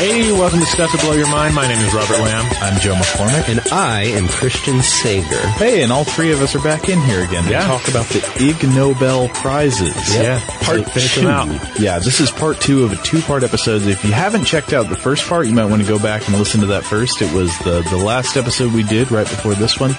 Hey, welcome to Stuff to Blow Your Mind. My name is Robert Lamb. I'm Joe McCormick. And I am Christian Sager. Hey, and all three of us are back in here again Yeah. to talk about the Ig Nobel Prizes. Yeah, Part finish two. them out. Yeah, this is part two of a two-part episode. If you haven't checked out the first part, you might want to go back and listen to that first. It was the, the last episode we did right before this one.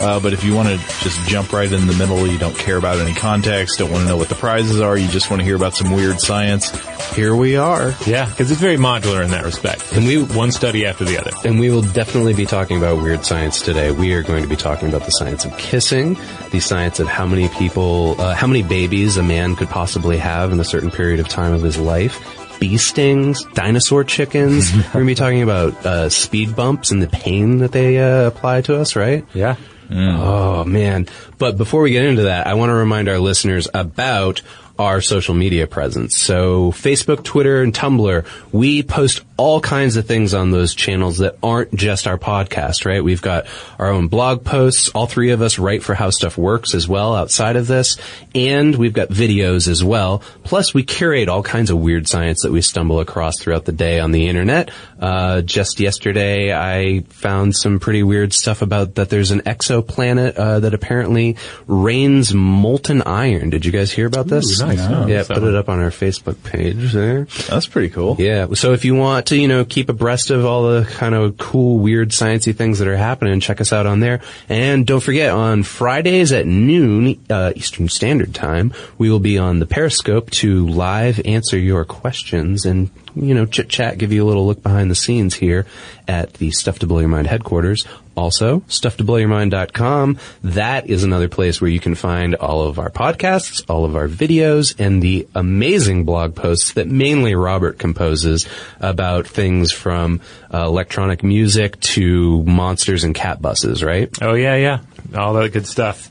Uh, but if you want to just jump right in the middle, you don't care about any context, don't want to know what the prizes are, you just want to hear about some weird science, here we are. Yeah, because it's very modular in that respect. And we One study after the other. and we will definitely be talking about weird science today. We are going to be talking about the science of kissing, the science of how many people, uh, how many babies a man could possibly have in a certain period of time of his life. Bee stings, dinosaur chickens. We're going to be talking about uh, speed bumps and the pain that they uh, apply to us, right? Yeah. Oh man. But before we get into that, I want to remind our listeners about our social media presence. So Facebook, Twitter, and Tumblr, we post all kinds of things on those channels that aren't just our podcast, right? We've got our own blog posts. All three of us write for How Stuff Works as well outside of this. And we've got videos as well. Plus we curate all kinds of weird science that we stumble across throughout the day on the internet. Uh, just yesterday I found some pretty weird stuff about that there's an exoplanet, uh, that apparently rains molten iron. Did you guys hear about this? Ooh, nice. Yeah, So- put it up on our Facebook page there. That's pretty cool. Yeah. So if you want to, you know, keep abreast of all the kind of cool, weird, sciencey things that are happening, check us out on there. And don't forget, on Fridays at noon uh, Eastern Standard Time, we will be on the Periscope to live answer your questions and you know chit chat, give you a little look behind the scenes here at the Stuff to Blow Your Mind headquarters. Also, stufftoblowyourmind.com. That is another place where you can find all of our podcasts, all of our videos, and the amazing blog posts that mainly Robert composes about things from uh, electronic music to monsters and cat buses, right? Oh yeah, yeah. All that good stuff.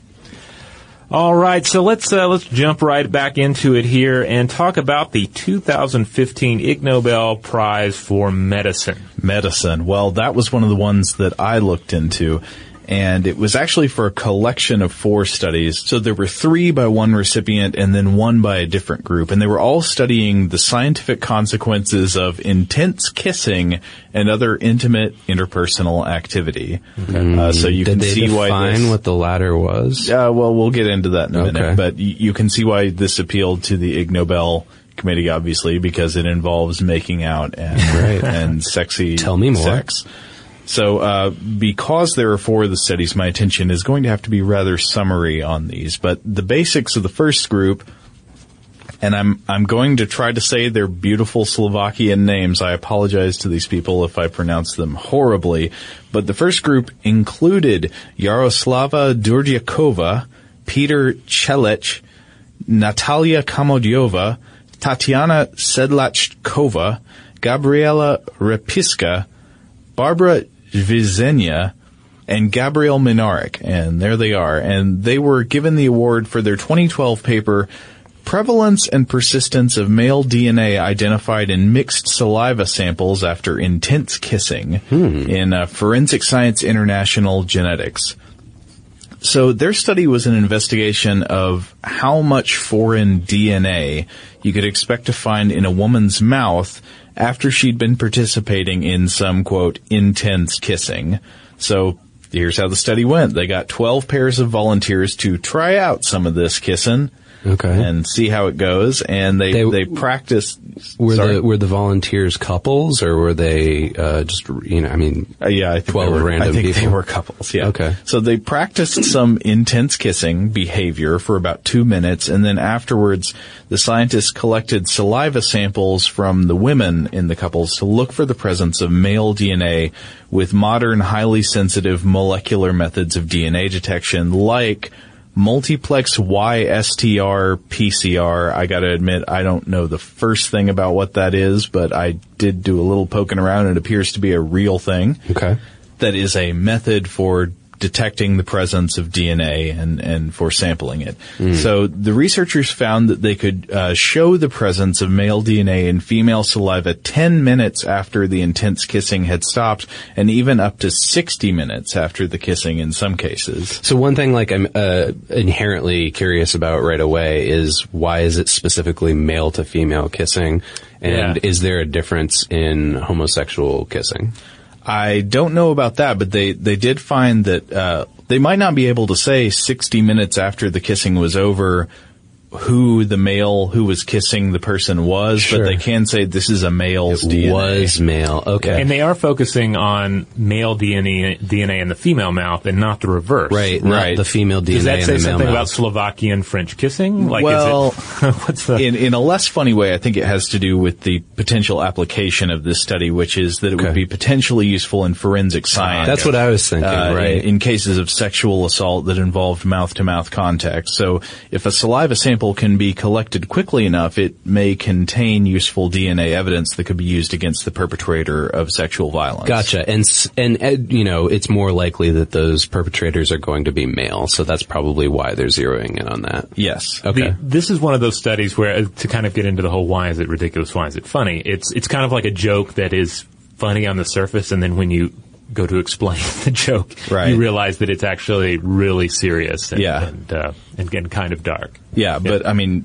All right, so let's uh, let's jump right back into it here and talk about the 2015 Ig Nobel Prize for Medicine. medicine. Well, that was one of the ones that I looked into. And it was actually for a collection of four studies. So there were three by one recipient and then one by a different group. And they were all studying the scientific consequences of intense kissing and other intimate interpersonal activity. Uh, so you Did can see why define this, what the latter was? uh, well, we'll get into that in a Okay. minute, but y- you can see why this appealed to the Ig Nobel committee, obviously, because it involves making out and Right. and sexy Tell me more. sex. So, uh, because there are four of the studies, my attention is going to have to be rather summary on these. But the basics of the first group, and I'm I'm going to try to say their beautiful Slovakian names. I apologize to these people if I pronounce them horribly. But the first group included Jaroslava Durdiakova, Peter Chelich, Natalia Komodyova, Tatiana Sedláčková, Gabriela Repiska, Barbara Zvizenia, and Gabriel Minarik. And there they are. And they were given the award for their 2012 paper, Prevalence and Persistence of Male DNA Identified in Mixed Saliva Samples After Intense Kissing in uh, Forensic Science International Genetics. So their study was an investigation of how much foreign DNA you could expect to find in a woman's mouth after she'd been participating in some quote intense kissing. So here's how the study went. They got 12 pairs of volunteers to try out some of this kissing Okay. and see how it goes and they They- they, practiced Were sorry. the were the volunteers couples or were they uh, just you know I mean Uh, yeah, I think 12 they were, random I think they were couples. Yeah. Okay. So they practiced some intense kissing behavior for about two minutes, and then afterwards, the scientists collected saliva samples from the women in the couples to look for the presence of male DNA with modern, highly sensitive molecular methods of DNA detection, like multiplex Y-STR PCR. I gotta admit, I don't know the first thing about what that is, but I did do a little poking around. and It appears to be a real thing okay that is a method for detecting the presence of DNA and, and for sampling it. So the researchers found that they could uh, show the presence of male DNA in female saliva 10 minutes after the intense kissing had stopped and even up to 60 minutes after the kissing in some cases. So one thing like I'm uh, inherently curious about right away is why is it specifically male to female kissing? And Yeah. is there a difference in homosexual kissing? I don't know about that, but they, they did find that uh, they might not be able to say 60 minutes after the kissing was over who the male who was kissing the person was, Sure. but they can say this is a male's DNA. Was male. Okay. And they are focusing on male DNA, DNA in the female mouth and not the reverse. right. Not Right. the female DNA Does that in say the male something mouth. about Slovakian French kissing? Like, Well, is it, what's the, in, in a less funny way, I think it has to do with the potential application of this study, which is that it would be potentially useful in forensic science. That's what I was thinking. uh, right. in, in cases of sexual assault that involved mouth-to-mouth contact. So if a saliva sample can be collected quickly enough, it may contain useful DNA evidence that could be used against the perpetrator of sexual violence. Gotcha. And and uh, you know, it's more likely that those perpetrators are going to be male, so that's probably why they're zeroing in on that. Yes. Okay. The- this is one of those studies where, uh, to kind of get into the whole why is it ridiculous, why is it funny, it's, it's kind of like a joke that is funny on the surface, and then when you go to explain the joke, Right. you realize that it's actually really serious and, Yeah. and, uh, and, and kind of dark. Yeah, but I mean,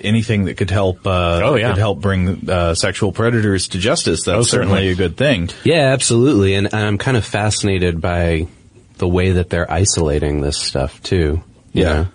anything that could help, uh, Oh, yeah. could help bring uh, sexual predators to justice. That's Oh, certainly certainly. a good thing. Yeah, absolutely. And I'm kind of fascinated by the way that they're isolating this stuff too. Yeah. know?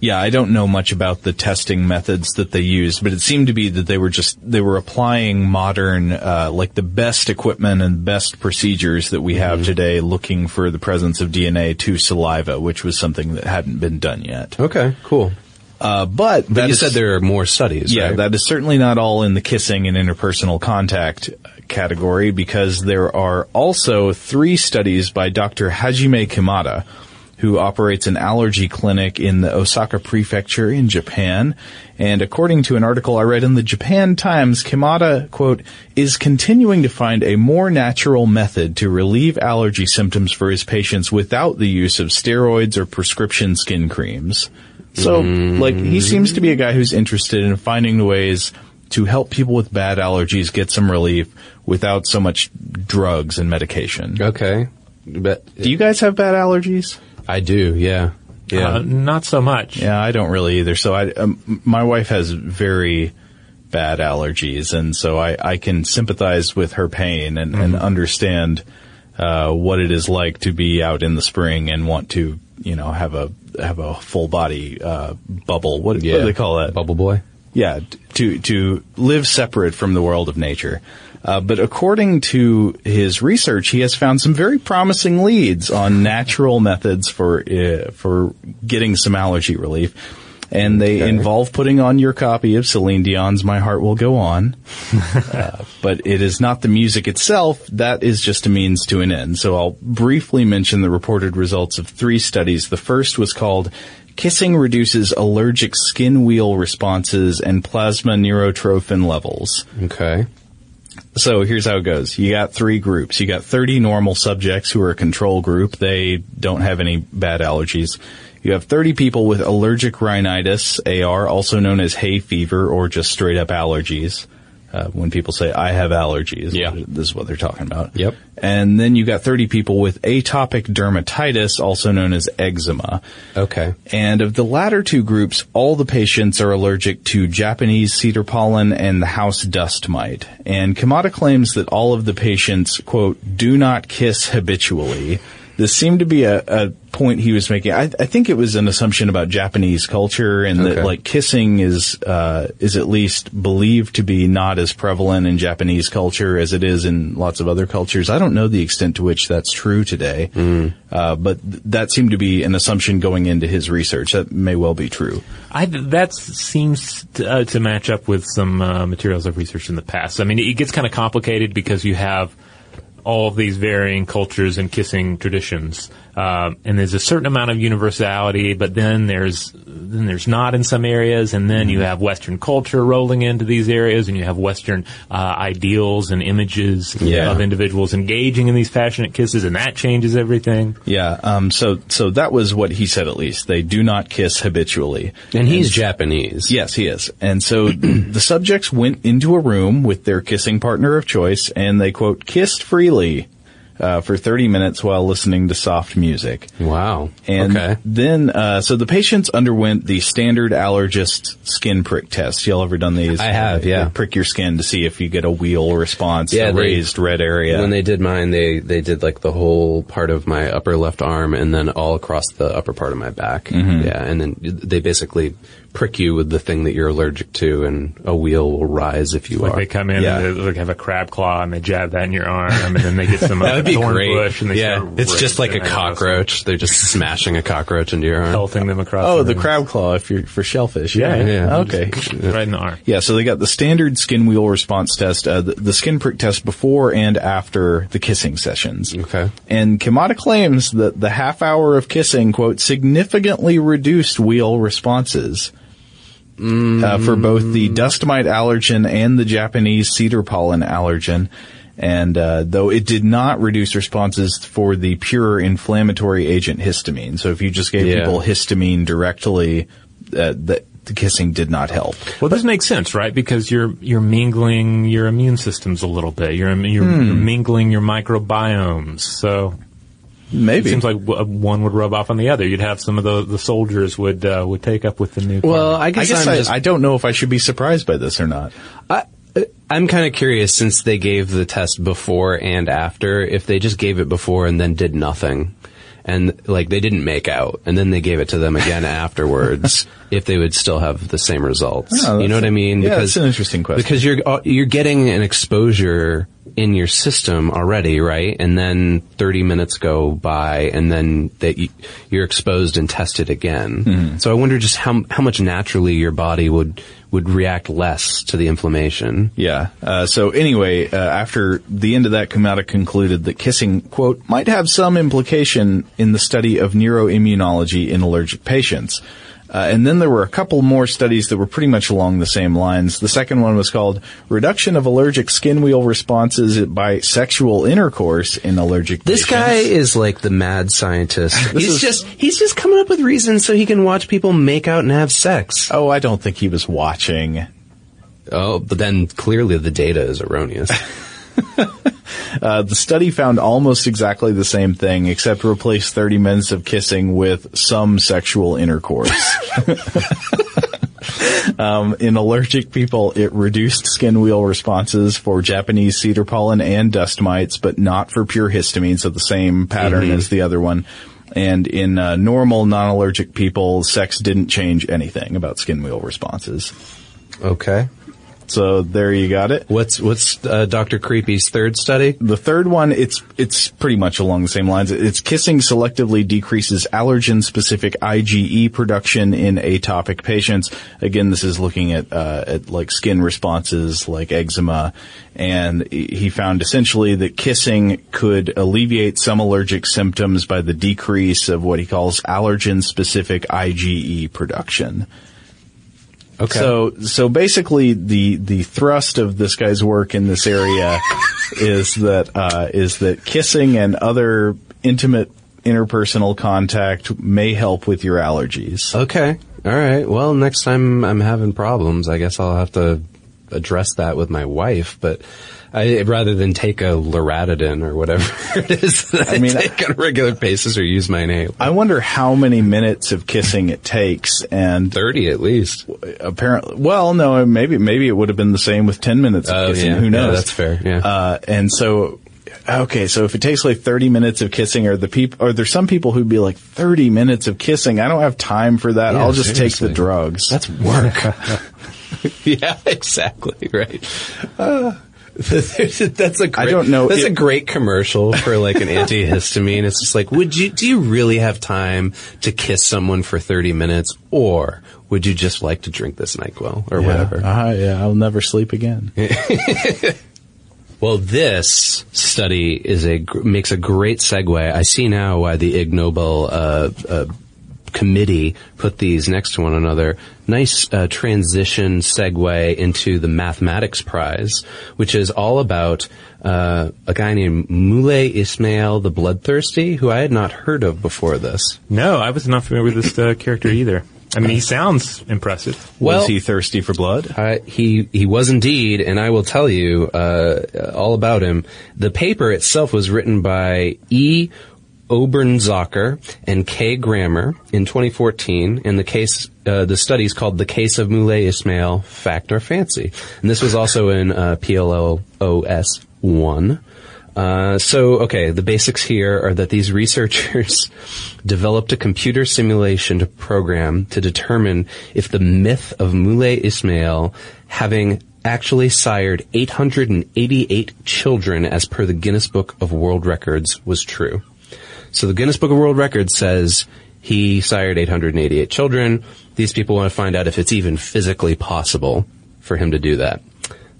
Yeah, I don't know much about the testing methods that they used, but it seemed to be that they were just they were applying modern, uh, like the best equipment and best procedures that we have today, looking for the presence of DNA to saliva, which was something that hadn't been done yet. Okay. Cool. Uh, but But you is- said there are more studies. Yeah, right? that is certainly not all in the kissing and interpersonal contact category because there are also three studies by Dr. Hajime Kimata, who operates an allergy clinic in the Osaka prefecture in Japan. And according to an article I read in the Japan Times, Kimata, quote, is continuing to find a more natural method to relieve allergy symptoms for his patients without the use of steroids or prescription skin creams. So, mm-hmm. like, he seems to be a guy who's interested in finding ways to help people with bad allergies get some relief without so much drugs and medication. okay. But Do you guys have bad allergies? I do. Yeah. Yeah. Uh, not so much. Yeah, I don't really either. So I, um, my wife has very bad allergies, and so I, I can sympathize with her pain and, and understand uh, what it is like to be out in the spring and want to, you know, have a have a full body uh, bubble. What, what do they call that? Bubble boy. Yeah, to to live separate from the world of nature. Uh, but according to his research, he has found some very promising leads on natural methods for uh, for getting some allergy relief, and they involve putting on your copy of Celine Dion's "My Heart Will Go On." uh, but it is not the music itself; that is just a means to an end. So I'll briefly mention the reported results of three studies. The first was called Kissing reduces allergic skin wheal responses and plasma neurotrophin levels. Okay. So here's how it goes. You got three groups. You got 30 normal subjects who are a control group. They don't have any bad allergies. You have 30 people with allergic rhinitis, AR, also known as hay fever or just straight up allergies. Uh, when people say, I have allergies, Yeah. this is what they're talking about. Yep. And then you got 30 people with atopic dermatitis, also known as eczema. Okay. And of the latter two groups, all the patients are allergic to Japanese cedar pollen and the house dust mite. And Kimata claims that all of the patients, quote, do not kiss habitually. This seemed to be a, a point he was making. I, I think it was an assumption about Japanese culture and that like kissing is, uh, is at least believed to be not as prevalent in Japanese culture as it is in lots of other cultures. I don't know the extent to which that's true today. Uh, but th- that seemed to be an assumption going into his research. That may well be true. I, that seems to, uh, to match up with some uh, materials I've researched in the past. I mean, it gets kind of complicated because you have all of these varying cultures and kissing traditions. Um, and there's a certain amount of universality, but then there's then there's not in some areas, and then you have Western culture rolling into these areas, and you have Western uh, ideals and images Yeah. of individuals engaging in these passionate kisses, and that changes everything. Yeah. Um. So so that was what he said. At least they do not kiss habitually. And he's Japanese. Yes, he is. And so the subjects went into a room with their kissing partner of choice, and they quote kissed freely uh, for 30 minutes while listening to soft music. Wow. And okay. then, uh, so the patients underwent the standard allergist skin prick test. Y'all ever done these? I have, They- yeah. they prick your skin to see if you get a wheal response, Yeah, a they- raised red area. When they did mine, they they did like the whole part of my upper left arm and then all across the upper part of my back. Mm-hmm. Yeah, and then they basically prick you with the thing that you're allergic to, and a wheal will rise if you Like are. they come in Yeah. and they like, have a crab claw and they jab that in your arm, and then they get some that would be thorn great. bush and they yeah, start it's just like a ripping and cockroach. They're just smashing a cockroach into your arm. pelting them across. oh, the room. crab claw if you're for shellfish. Yeah, yeah. Okay. right in the arm. Yeah, so they got the standard skin wheal response test, uh, the, the skin prick test before and after the kissing sessions. Okay. And Kimata claims that the half hour of kissing, quote, significantly reduced wheal responses. Uh, for both the dust mite allergen and the Japanese cedar pollen allergen. And uh, though it did not reduce responses for the pure inflammatory agent histamine, so if you just gave Yeah. people histamine directly, uh, the, the kissing did not help. Well, this makes sense, right? Because you're you're mingling your immune systems a little bit. You're you're, Hmm. you're mingling your microbiomes. So it Maybe seems like w- one would rub off on the other. You'd have some of the the soldiers would uh, would take up with the new. Well, partner. I I guess, guess I'm I, just I don't know if I should be surprised by this or not. I, I'm kind of curious since they gave the test before and after, if they just gave it before and then did nothing. And like they didn't make out, and then they gave it to them again afterwards. if they would still have the same results, Oh, you know what I mean? yeah, that's an interesting question. Because you're uh, you're getting an exposure in your system already, right? And then 30 minutes go by, and then that you, you're exposed and tested again. Mm-hmm. So I wonder just how how much naturally your body would would react less to the inflammation. Yeah. Uh, so anyway, uh, after the end of that, Kimata concluded that kissing, quote, might have some implication in the study of neuroimmunology in allergic patients. Uh, and then there were a couple more studies that were pretty much along the same lines. The second one was called Reduction of Allergic Skin Wheal Responses by Sexual Intercourse in Allergic This Patients. guy is like the mad scientist. he's is- just he's just coming up with reasons so he can watch people make out and have sex. Oh, I don't think he was watching. Oh, but then clearly the data is erroneous. Uh, the study found almost exactly the same thing, except replaced 30 minutes of kissing with some sexual intercourse. um, in allergic people, it reduced skin wheal responses for Japanese cedar pollen and dust mites, but not for pure histamine, so the same pattern as the other one. And in uh, normal non-allergic people, sex didn't change anything about skin wheal responses. okay. So there you got it. What's what's uh, Dr. Creepy's third study? The third one, it's it's pretty much along the same lines. It's kissing selectively decreases allergen-specific IgE production in atopic patients. Again, this is looking at uh, at like skin responses like eczema, and he found essentially that kissing could alleviate some allergic symptoms by the decrease of what he calls allergen-specific IgE production. Okay. So, so basically, the the thrust of this guy's work in this area is that uh, is that kissing and other intimate interpersonal contact may help with your allergies. Okay. All right. Well, next time I'm having problems, I guess I'll have to address that with my wife. But I, rather than take a loratadine or whatever it is that I, I mean, take on a regular basis or use my name, I wonder how many minutes of kissing it takes, and thirty at least. apparently, well, no, maybe maybe it would have been the same with ten minutes of Oh, kissing. yeah. Who Yeah, knows? that's fair, yeah. Uh, and so. Okay, so if it takes like 30 minutes of kissing, or the people, or there's some people who'd be like 30 minutes of kissing. I don't have time for that. Yeah, I'll just seriously. take the drugs. That's work. yeah, exactly. Right. Uh, that's a great, I don't know That's if- a great commercial for like an antihistamine. It's just like, would you, do you really have time to kiss someone for 30 minutes or would you just like to drink this NyQuil or whatever? Uh, yeah, I'll never sleep again. Well, this study is a makes a great segue. I see now why the Ig Nobel uh, uh, committee put these next to one another. Nice uh, transition segue into the mathematics prize, which is all about uh, a guy named Moulay Ismail the Bloodthirsty, who I had not heard of before this. No, I was not familiar with this uh, character either. I mean, he sounds impressive. Well, Was he thirsty for blood? Uh, he he was indeed, and I will tell you uh, all about him. The paper itself was written by E. Oberzaucher and K. Grammer in 2014, and the case uh, the study is called "The Case of Moulay Ismail: Fact or Fancy," and this was also in uh, PLOS one. Uh, so, okay, the basics here are that these researchers developed a computer simulation program to determine if the myth of Moulay Ismail having actually sired 888 children as per the Guinness Book of World Records was true. So the Guinness Book of World Records says he sired 888 children. These people want to find out if it's even physically possible for him to do that.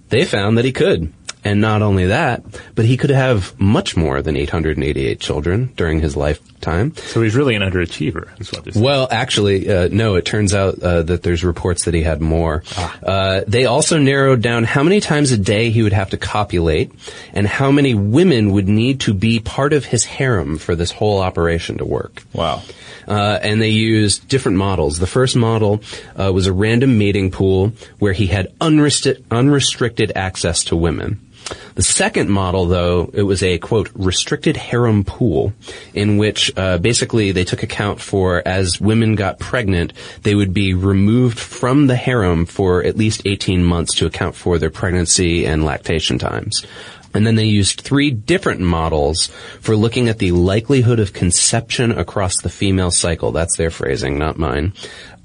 They found that he could. And not only that, but he could have much more than 888 children during his lifetime. So he's really an underachiever, is what. Well, actually, uh, no. It turns out uh, that there's reports that he had more. Uh, they also narrowed down how many times a day he would have to copulate, and how many women would need to be part of his harem for this whole operation to work. Wow. Uh, and they used different models. The first model uh, was a random mating pool where he had unrestricted, unrestricted access to women. The second model, though, it was a quote restricted harem pool, in which uh, basically they took account for as women got pregnant, they would be removed from the harem for at least 18 months to account for their pregnancy and lactation times. And then they used three different models for looking at the likelihood of conception across the female cycle. That's their phrasing, not mine.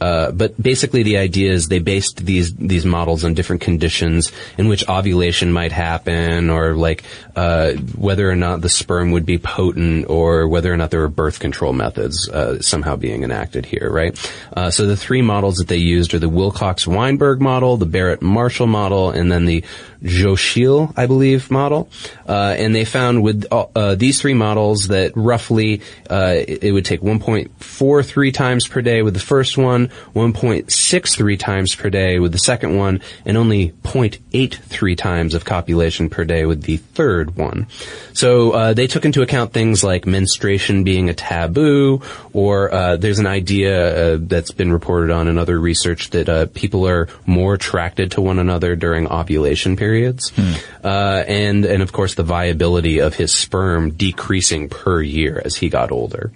Uh, but basically the idea is they based these these models on different conditions in which ovulation might happen or like uh, whether or not the sperm would be potent or whether or not there were birth control methods uh, somehow being enacted here right? Uh, so the three models that they used are the Wilcox Weinberg model the Barrett Marshall model and then the Jöchle I believe model. Uh, and they found with uh, these three models that roughly it would take 1.43 times per day with the first one 1.63 times per day with the second one, and only 0.83 times of copulation per day with the third one. So uh, they took into account things like menstruation being a taboo, or uh, there's an idea uh, that's been reported on in other research that uh, people are more attracted to one another during ovulation periods, uh, and and of course the viability of his sperm decreasing per year as he got older.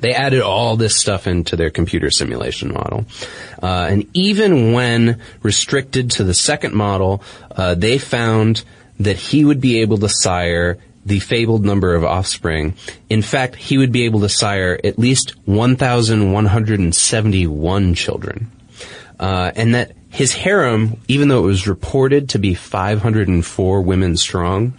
They added all this stuff into their computer simulation model. Uh, and even when restricted to the second model, uh, they found that he would be able to sire the fabled number of offspring. In fact, he would be able to sire at least 1,171 children. Uh, and that his harem, even though it was reported to be 504 women strong,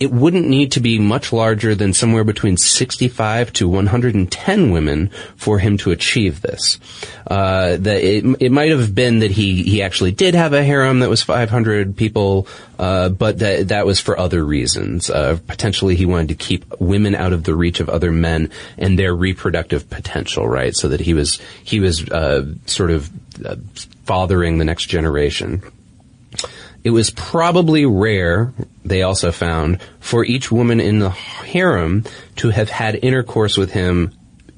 it wouldn't need to be much larger than somewhere between 65 to 110 women for him to achieve this. Uh, that it, it might have been that he, he actually did have a harem that was 500 people, uh, but that that was for other reasons. Uh, potentially, he wanted to keep women out of the reach of other men and their reproductive potential, right? So that he was he was uh, sort of uh, fathering the next generation. It was probably rare, they also found, for each woman in the harem to have had intercourse with him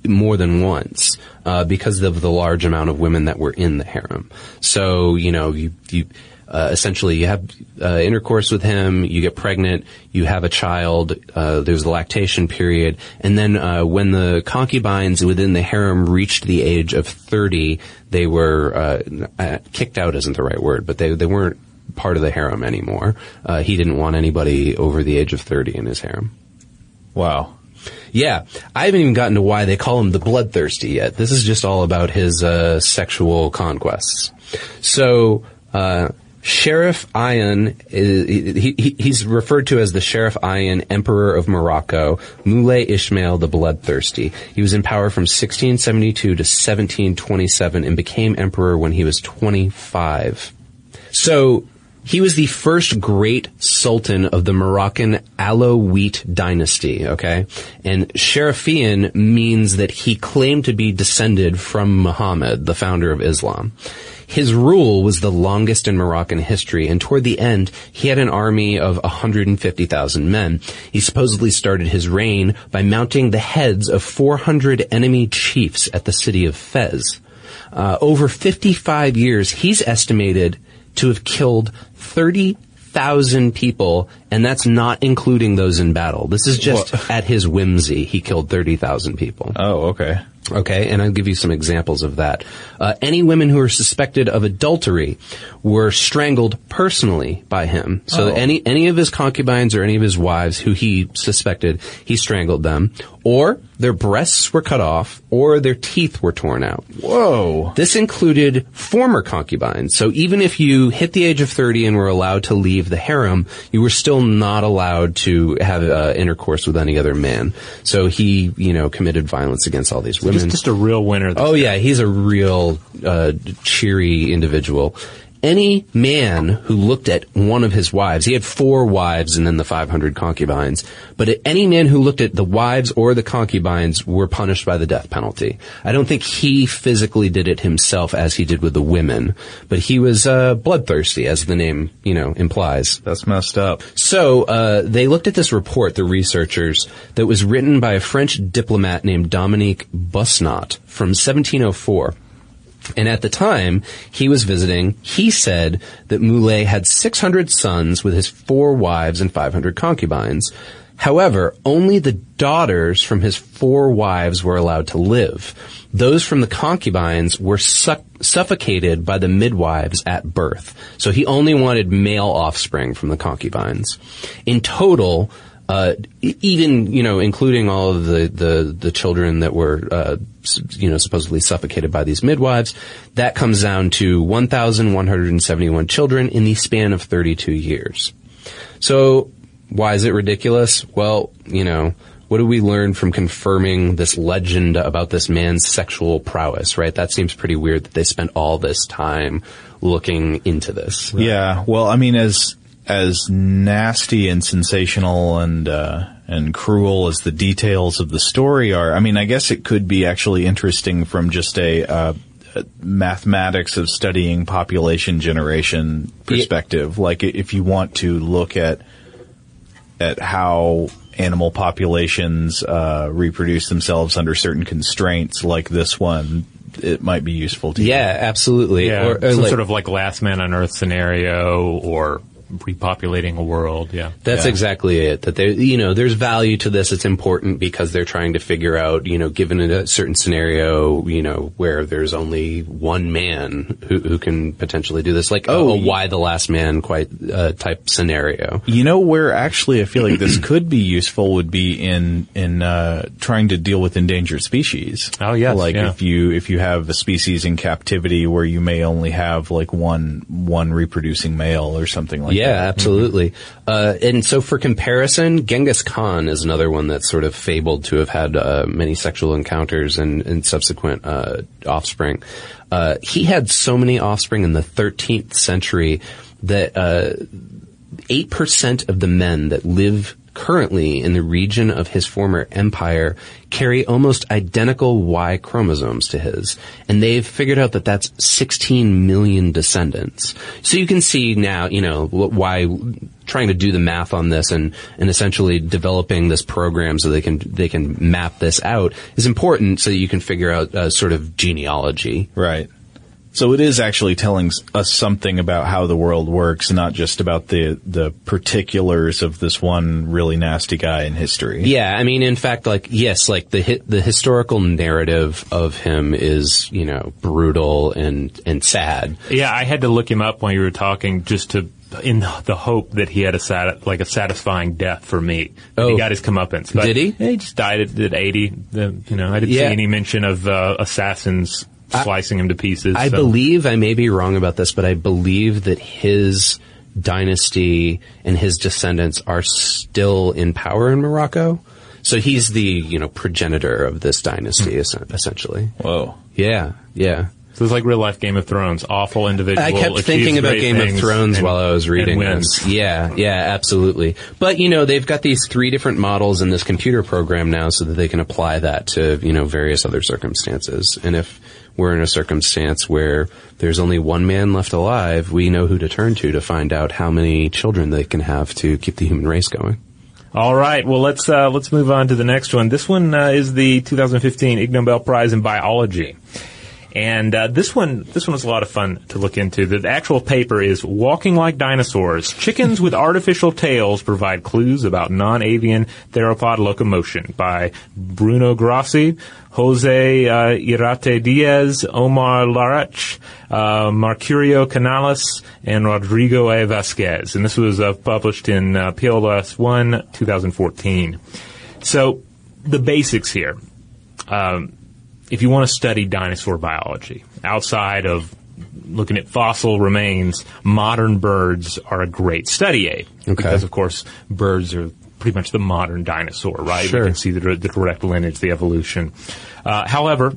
more than once, uh, because of the large amount of women that were in the harem. So, you know, you, you, uh, essentially you have uh, intercourse with him, you get pregnant, you have a child, uh, there's the lactation period, and then uh, when the concubines within the harem reached the age of 30, they were uh, uh, kicked out isn't the right word, but they, they weren't part of the harem anymore. Uh, he didn't want anybody over the age of 30 in his harem. Wow. Yeah, I haven't even gotten to why they call him the bloodthirsty yet. This is just all about his uh, sexual conquests. So, uh, Sharifian, is, he, he, he's referred to as the Sharifian, Emperor of Morocco, Moulay Ismail the Bloodthirsty. He was in power from 1672 to 1727 and became emperor when he was 25. So, He was the first great sultan of the Moroccan Alawite dynasty, okay? And Sharifian means that he claimed to be descended from Muhammad, the founder of Islam. His rule was the longest in Moroccan history, and toward the end, he had an army of 150,000 men. He supposedly started his reign by mounting the heads of 400 enemy chiefs at the city of Fez. Uh, over 55 years, he's estimated to have killed 30,000 people, and that's not including those in battle. This is just at his whimsy. He killed 30,000 people. Oh, okay. Okay, and I'll give you some examples of that. Uh, any women who were suspected of adultery were strangled personally by him. So Oh. any any of his concubines or any of his wives who he suspected, he strangled them, or their breasts were cut off, or their teeth were torn out. Whoa. This included former concubines. So even if you hit the age of 30 and were allowed to leave the harem, you were still not allowed to have uh, intercourse with any other man. So he, you know, committed violence against all these women. Just, just a real winner. Oh guy. yeah, he's a real uh, cheery individual. Any man who looked at one of his wives, he had four wives and then the 500 concubines, but any man who looked at the wives or the concubines were punished by the death penalty. I don't think he physically did it himself as he did with the women, but he was uh, bloodthirsty, as the name, you know, implies. That's messed up. So uh, they looked at this report, the researchers, that was written by a French diplomat named Dominique Busnot from 1704. And at the time he was visiting, he said that Moulay had 600 sons with his four wives and 500 concubines. However, only the daughters from his four wives were allowed to live. Those from the concubines were suck- suffocated by the midwives at birth. So he only wanted male offspring from the concubines. In total, uh, even you know, including all of the the, the children that were uh, you know supposedly suffocated by these midwives, that comes down to 1,171 children in the span of 32 years. So why is it ridiculous? Well, you know. What do we learn from confirming this legend about this man's sexual prowess, right? That seems pretty weird that they spent all this time looking into this. Yeah. Well, I mean, as as nasty and sensational and uh, and cruel as the details of the story are, I mean, I guess it could be actually interesting from just a. Uh, mathematics of studying population generation perspective. Like if you want to look at at how animal populations uh, reproduce themselves under certain constraints, like this one, it might be useful to you. Yeah, absolutely. Yeah, Or- or some like- sort of like last man on earth scenario or repopulating a world. Yeah. That's Yeah. exactly it. That there, you know, there's value to this. It's important because they're trying to figure out, you know, given a certain scenario, you know, where there's only one man who, who can potentially do this, like Oh, a, a y- why the last man quite uh, type scenario. You know where actually I feel like this could be useful would be in in uh, trying to deal with endangered species. Oh, yes, like yeah. if you if you have a species in captivity where you may only have like one one reproducing male or something like Yeah, that. absolutely. Uh, and so for comparison, Genghis Khan is another one that's sort of fabled to have had uh, many sexual encounters and, and subsequent uh, offspring. Uh, he had so many offspring in the 13th century that uh, 8% of the men that live currently in the region of his former empire carry almost identical Y chromosomes to his. And they've figured out that that's 16 million descendants. So you can see now, you know, why trying to do the math on this and, and essentially developing this program so they can, they can map this out is important so that you can figure out uh, sort of genealogy. Right. So it is actually telling us something about how the world works, not just about the the particulars of this one really nasty guy in history. Yeah, I mean, in fact, like yes, like the hi- the historical narrative of him is you know brutal and and sad. Yeah, I had to look him up while you were talking just to in the hope that he had a sat- like a satisfying death for me. Oh. He got his comeuppance. But Did he? He just died at, at 80. The, you know, I didn't Yeah. see any mention of uh, assassins slicing him to pieces. I so- believe I may be wrong about this, but I believe that his dynasty and his descendants are still in power in Morocco. So he's the you know progenitor of this dynasty, hmm. essentially. Whoa. Yeah, yeah. So it's like real life Game of Thrones. Awful individual. I kept thinking about Game of Thrones and- while I was reading this. Yeah, yeah, absolutely. But you know, they've got these three different models in this computer program now, so that they can apply that to you know various other circumstances. And if we're in a circumstance where there's only one man left alive, we know who to turn to to find out how many children they can have to keep the human race going. All right. Well, let's uh, let's move on to the next one. This one uh, is the 2015 Ig Nobel Prize in Biology, and uh, this one this one was a lot of fun to look into. The actual paper is "Walking Like Dinosaurs: Chickens with Artificial Tails Provide Clues About Non-Avian Theropod Locomotion" by Bruno Grossi, Jose uh, Iriarte Diaz, Omar Larach, uh, Mercurio Canales, and Rodrigo A. Vasquez. And this was uh, published in uh, PLOS 1 2014. So, the basics here. Um, if you want to study dinosaur biology outside of looking at fossil remains, modern birds are a great study aid. Okay. Because, of course, birds are pretty much the modern dinosaur, right? Sure. We can see the, the direct lineage, the evolution. Uh, however,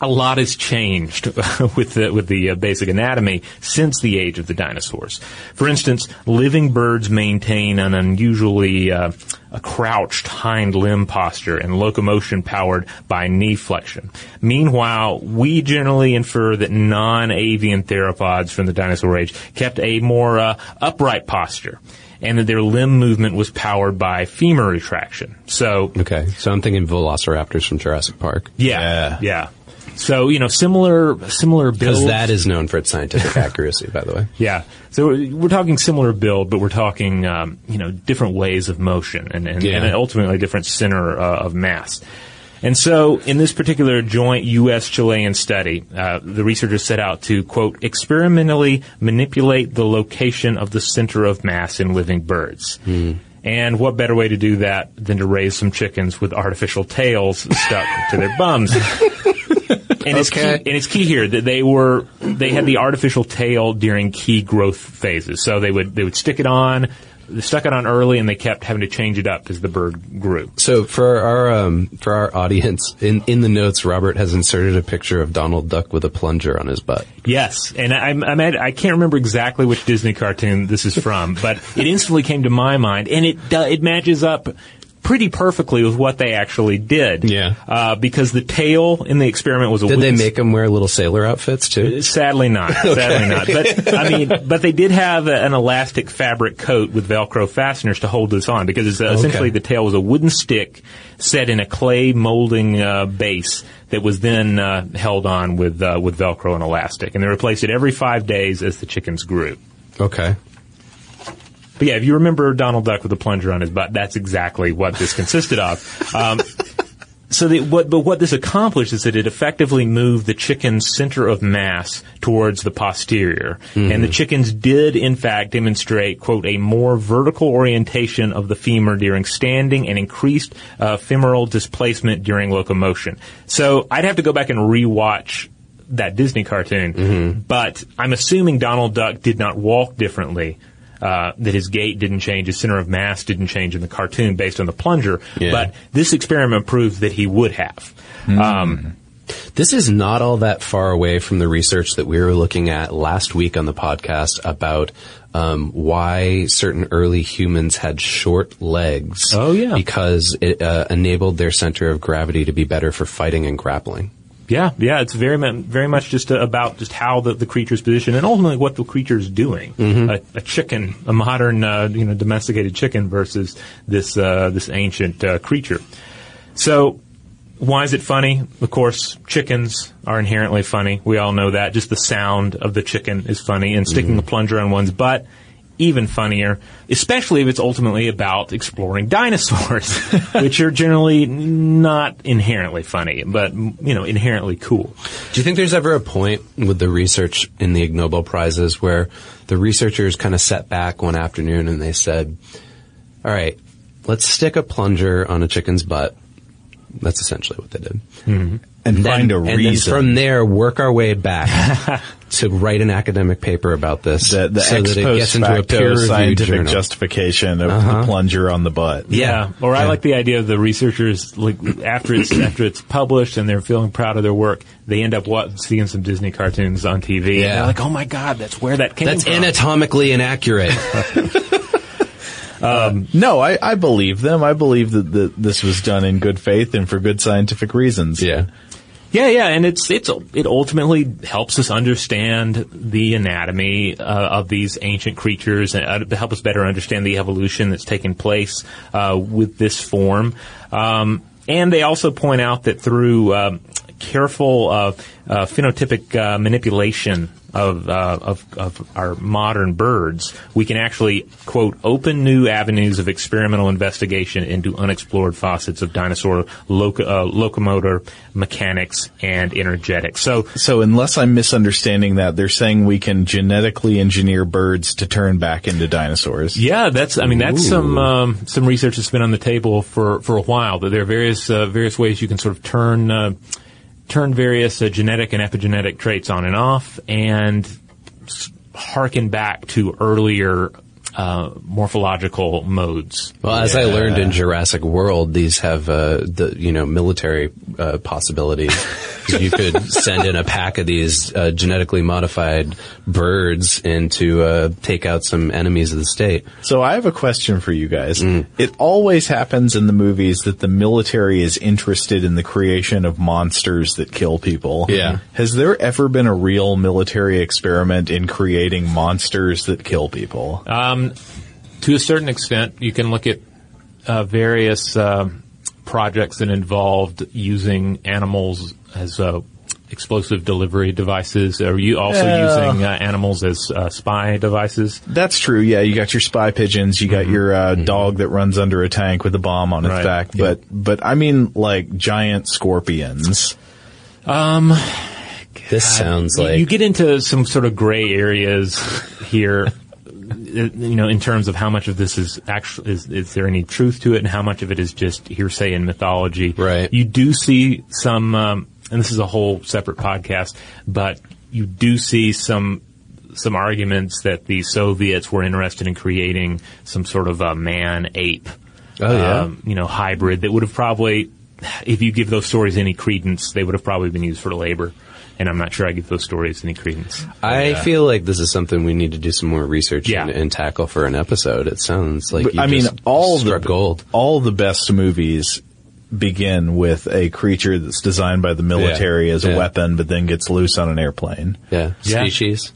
a lot has changed with the with the uh, basic anatomy since the age of the dinosaurs. For instance, living birds maintain an unusually uh, a crouched hind limb posture and locomotion powered by knee flexion. Meanwhile, we generally infer that non-avian theropods from the dinosaur age kept a more uh, upright posture. And that their limb movement was powered by femur retraction. So, Okay, so I'm thinking Velociraptors from Jurassic Park yeah, yeah. So you know, similar similar because that is known for its scientific accuracy. By the way. yeah. So we're talking similar build, but we're talking um, you know different ways of motion and and, Yeah. and ultimately different center uh, of mass. And so, in this particular joint U.S.-Chilean study, uh, the researchers set out to quote experimentally manipulate the location of the center of mass in living birds. And what better way to do that than to raise some chickens with artificial tails stuck to their bums? And it's key, Okay. and it's key here that they were they had the artificial tail during key growth phases. So they would they would stick it on, they stuck it on early, and they kept having to change it up as the bird grew. So for our um, for our audience, in in the notes, Robert has inserted a picture of Donald Duck with a plunger on his butt. Yes, and I, I'm at, I can't remember exactly which Disney cartoon this is from, but it instantly came to my mind, and it do- it matches up pretty perfectly with what they actually did. Yeah. uh, because the tail in the experiment was a Did they make them wear little sailor outfits too? Sadly not. Sadly not. But I mean, but they did have a, an elastic fabric coat with Velcro fasteners to hold this on because it's, uh, essentially the tail was a wooden stick set in a clay molding uh, base that was then uh, held on with uh, with Velcro and elastic, and they replaced it every five days as the chickens grew. Okay. But yeah, if you remember Donald Duck with a plunger on his butt, that's exactly what this consisted of. Um, so the, what, but what this accomplished is that it effectively moved the chicken's center of mass towards the posterior, and the chickens did in fact demonstrate quote a more vertical orientation of the femur during standing and increased uh, femoral displacement during locomotion. So I'd have to go back and rewatch that Disney cartoon, but I'm assuming Donald Duck did not walk differently. Uh, that his gait didn't change, his center of mass didn't change in the cartoon based on the plunger, Yeah. but this experiment proved that he would have. Um, This is not all that far away from the research that we were looking at last week on the podcast about um, why certain early humans had short legs. Oh, yeah. because it uh, enabled their center of gravity to be better for fighting and grappling. Yeah, yeah, it's very very much just uh, about just how the, the creature's position and ultimately what the creature's doing. A, a chicken, a modern uh, you know domesticated chicken versus this uh, this ancient uh, creature. So. Why is it funny? Of course, chickens are inherently funny. We all know that. Just the sound of the chicken is funny, and sticking the plunger on one's butt, even funnier. Especially if it's ultimately about exploring dinosaurs, which are generally not inherently funny, but you know, inherently cool. Do you think there's ever a point with the research in the Ig Nobel prizes where the researchers kind of sat back one afternoon and they said, "All right, let's stick a plunger on a chicken's butt." That's essentially what they did. Mm-hmm. And Then- find a and then reason. from there, work our way back to write an academic paper about this, the, the so ex that it gets into a facto peer-reviewed scientific journal. Uh-huh. justification of the plunger on the butt. Yeah, or I like the idea of the researchers like after it's after it's published and they're feeling proud of their work, they end up what, seeing some Disney cartoons on TV. Yeah. and they're like, oh my god, that's where that came That's from. anatomically inaccurate. No, I, I believe them. I believe that, that this was done in good faith and for good scientific reasons. yeah. Yeah, yeah, and it's it's it ultimately helps us understand the anatomy uh, of these ancient creatures and uh, help us better understand the evolution that's taken place uh, with this form. Um, and they also point out that through um, careful uh, uh, phenotypic uh, manipulation of, uh, of of our modern birds, we can actually quote open new avenues of experimental investigation into unexplored facets of dinosaur loco- uh, locomotor mechanics and energetics. So So unless I'm misunderstanding that, they're saying we can genetically engineer birds to turn back into dinosaurs. yeah, that's I mean that's some um, some research that's been on the table for for a while. That there are various uh, various ways you can sort of turn. Turn various uh, genetic and epigenetic traits on and off and harken back to earlier uh, morphological modes. Well, as I learned in Jurassic World, these have uh, the you know military uh, possibilities. you could send in a pack of these uh, genetically modified birds and to uh, take out some enemies of the state. So I have a question for you guys. Mm. It always happens in the movies that the military is interested in the creation of monsters that kill people. Yeah. Has there ever been a real military experiment in creating monsters that kill people? Um, to a certain extent, you can look at uh, various uh, projects that involved using animals as uh, explosive delivery devices, Are you also Yeah. using uh, animals as uh, spy devices. That's true. Yeah, you got your spy pigeons, you got your uh, dog that runs under a tank with a bomb on its Right. back, but but I mean like giant scorpions. Um. This sounds like you get into some sort of gray areas here. You know, in terms of how much of this is actually is, is there any truth to it, and how much of it is just hearsay and mythology. Right. You do see some, um, and this is a whole separate podcast, but you do see some some arguments that the Soviets were interested in creating some sort of a man ape, Oh, yeah? um, you know, hybrid that would have probably, if you give those stories any credence, they would have probably been used for labor. And I'm not sure I give those stories any credence. I uh, feel like this is something we need to do some more research Yeah. and, and tackle for an episode. It sounds like But, you I mean, all the gold. all the best movies begin with a creature that's designed by the military Yeah. as a Yeah. weapon, but then gets loose on an airplane. Yeah, Yeah. species.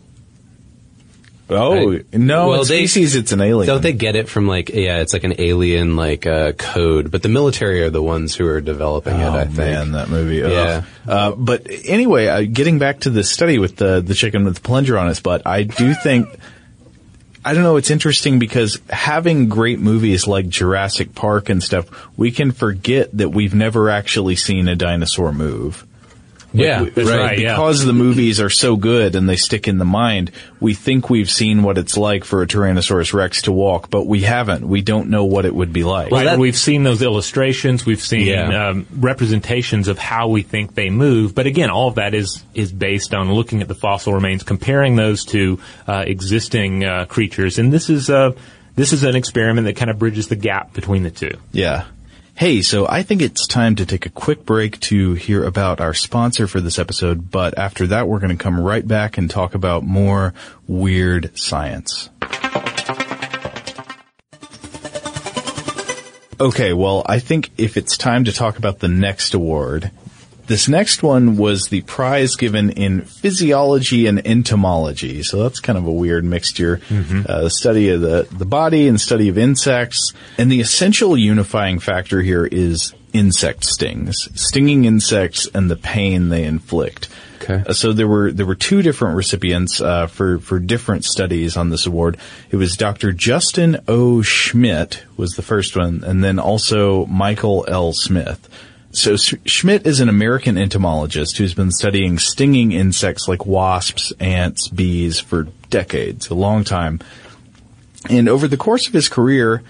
Oh no! Well, in they- species, it's an alien. Don't they get it from like yeah, it's like an alien like uh, code, but the military are the ones who are developing it. Oh I think. man, that movie. Yeah. Uh, but anyway, uh, getting back to the study with the the chicken with the plunger on its butt, I do think. I don't know. It's interesting because having great movies like Jurassic Park and stuff, we can forget that we've never actually seen a dinosaur move. Yeah, That's right, yeah. Because the movies are so good and they stick in the mind, we think we've seen what it's like for a Tyrannosaurus Rex to walk, but we haven't. We don't know what it would be like. Right, that- we've seen those illustrations, we've seen Yeah. um, representations of how we think they move, but again, all of that is is based on looking at the fossil remains, comparing those to uh, existing uh, creatures, and this is uh, this is an experiment that kind of bridges the gap between the two. Yeah. Hey, so I think it's time to take a quick break to hear about our sponsor for this episode, but after that we're going to come right back and talk about more weird science. Okay, well, I think if it's time to talk about the next award, this next one was the prize given in physiology and entomology. So that's kind of a weird mixture. Uh, study of the, the body and study of insects. And the essential unifying factor here is insect stings. Stinging insects and the pain they inflict. Okay. Uh, so there were there were two different recipients uh, for for different studies on this award. It was Dr. Justin O. Schmidt was the first one, and then also Michael L. Smith. So Schmidt is an American entomologist who's been studying stinging insects like wasps, ants, bees for decades, a long time. And over the course of his career,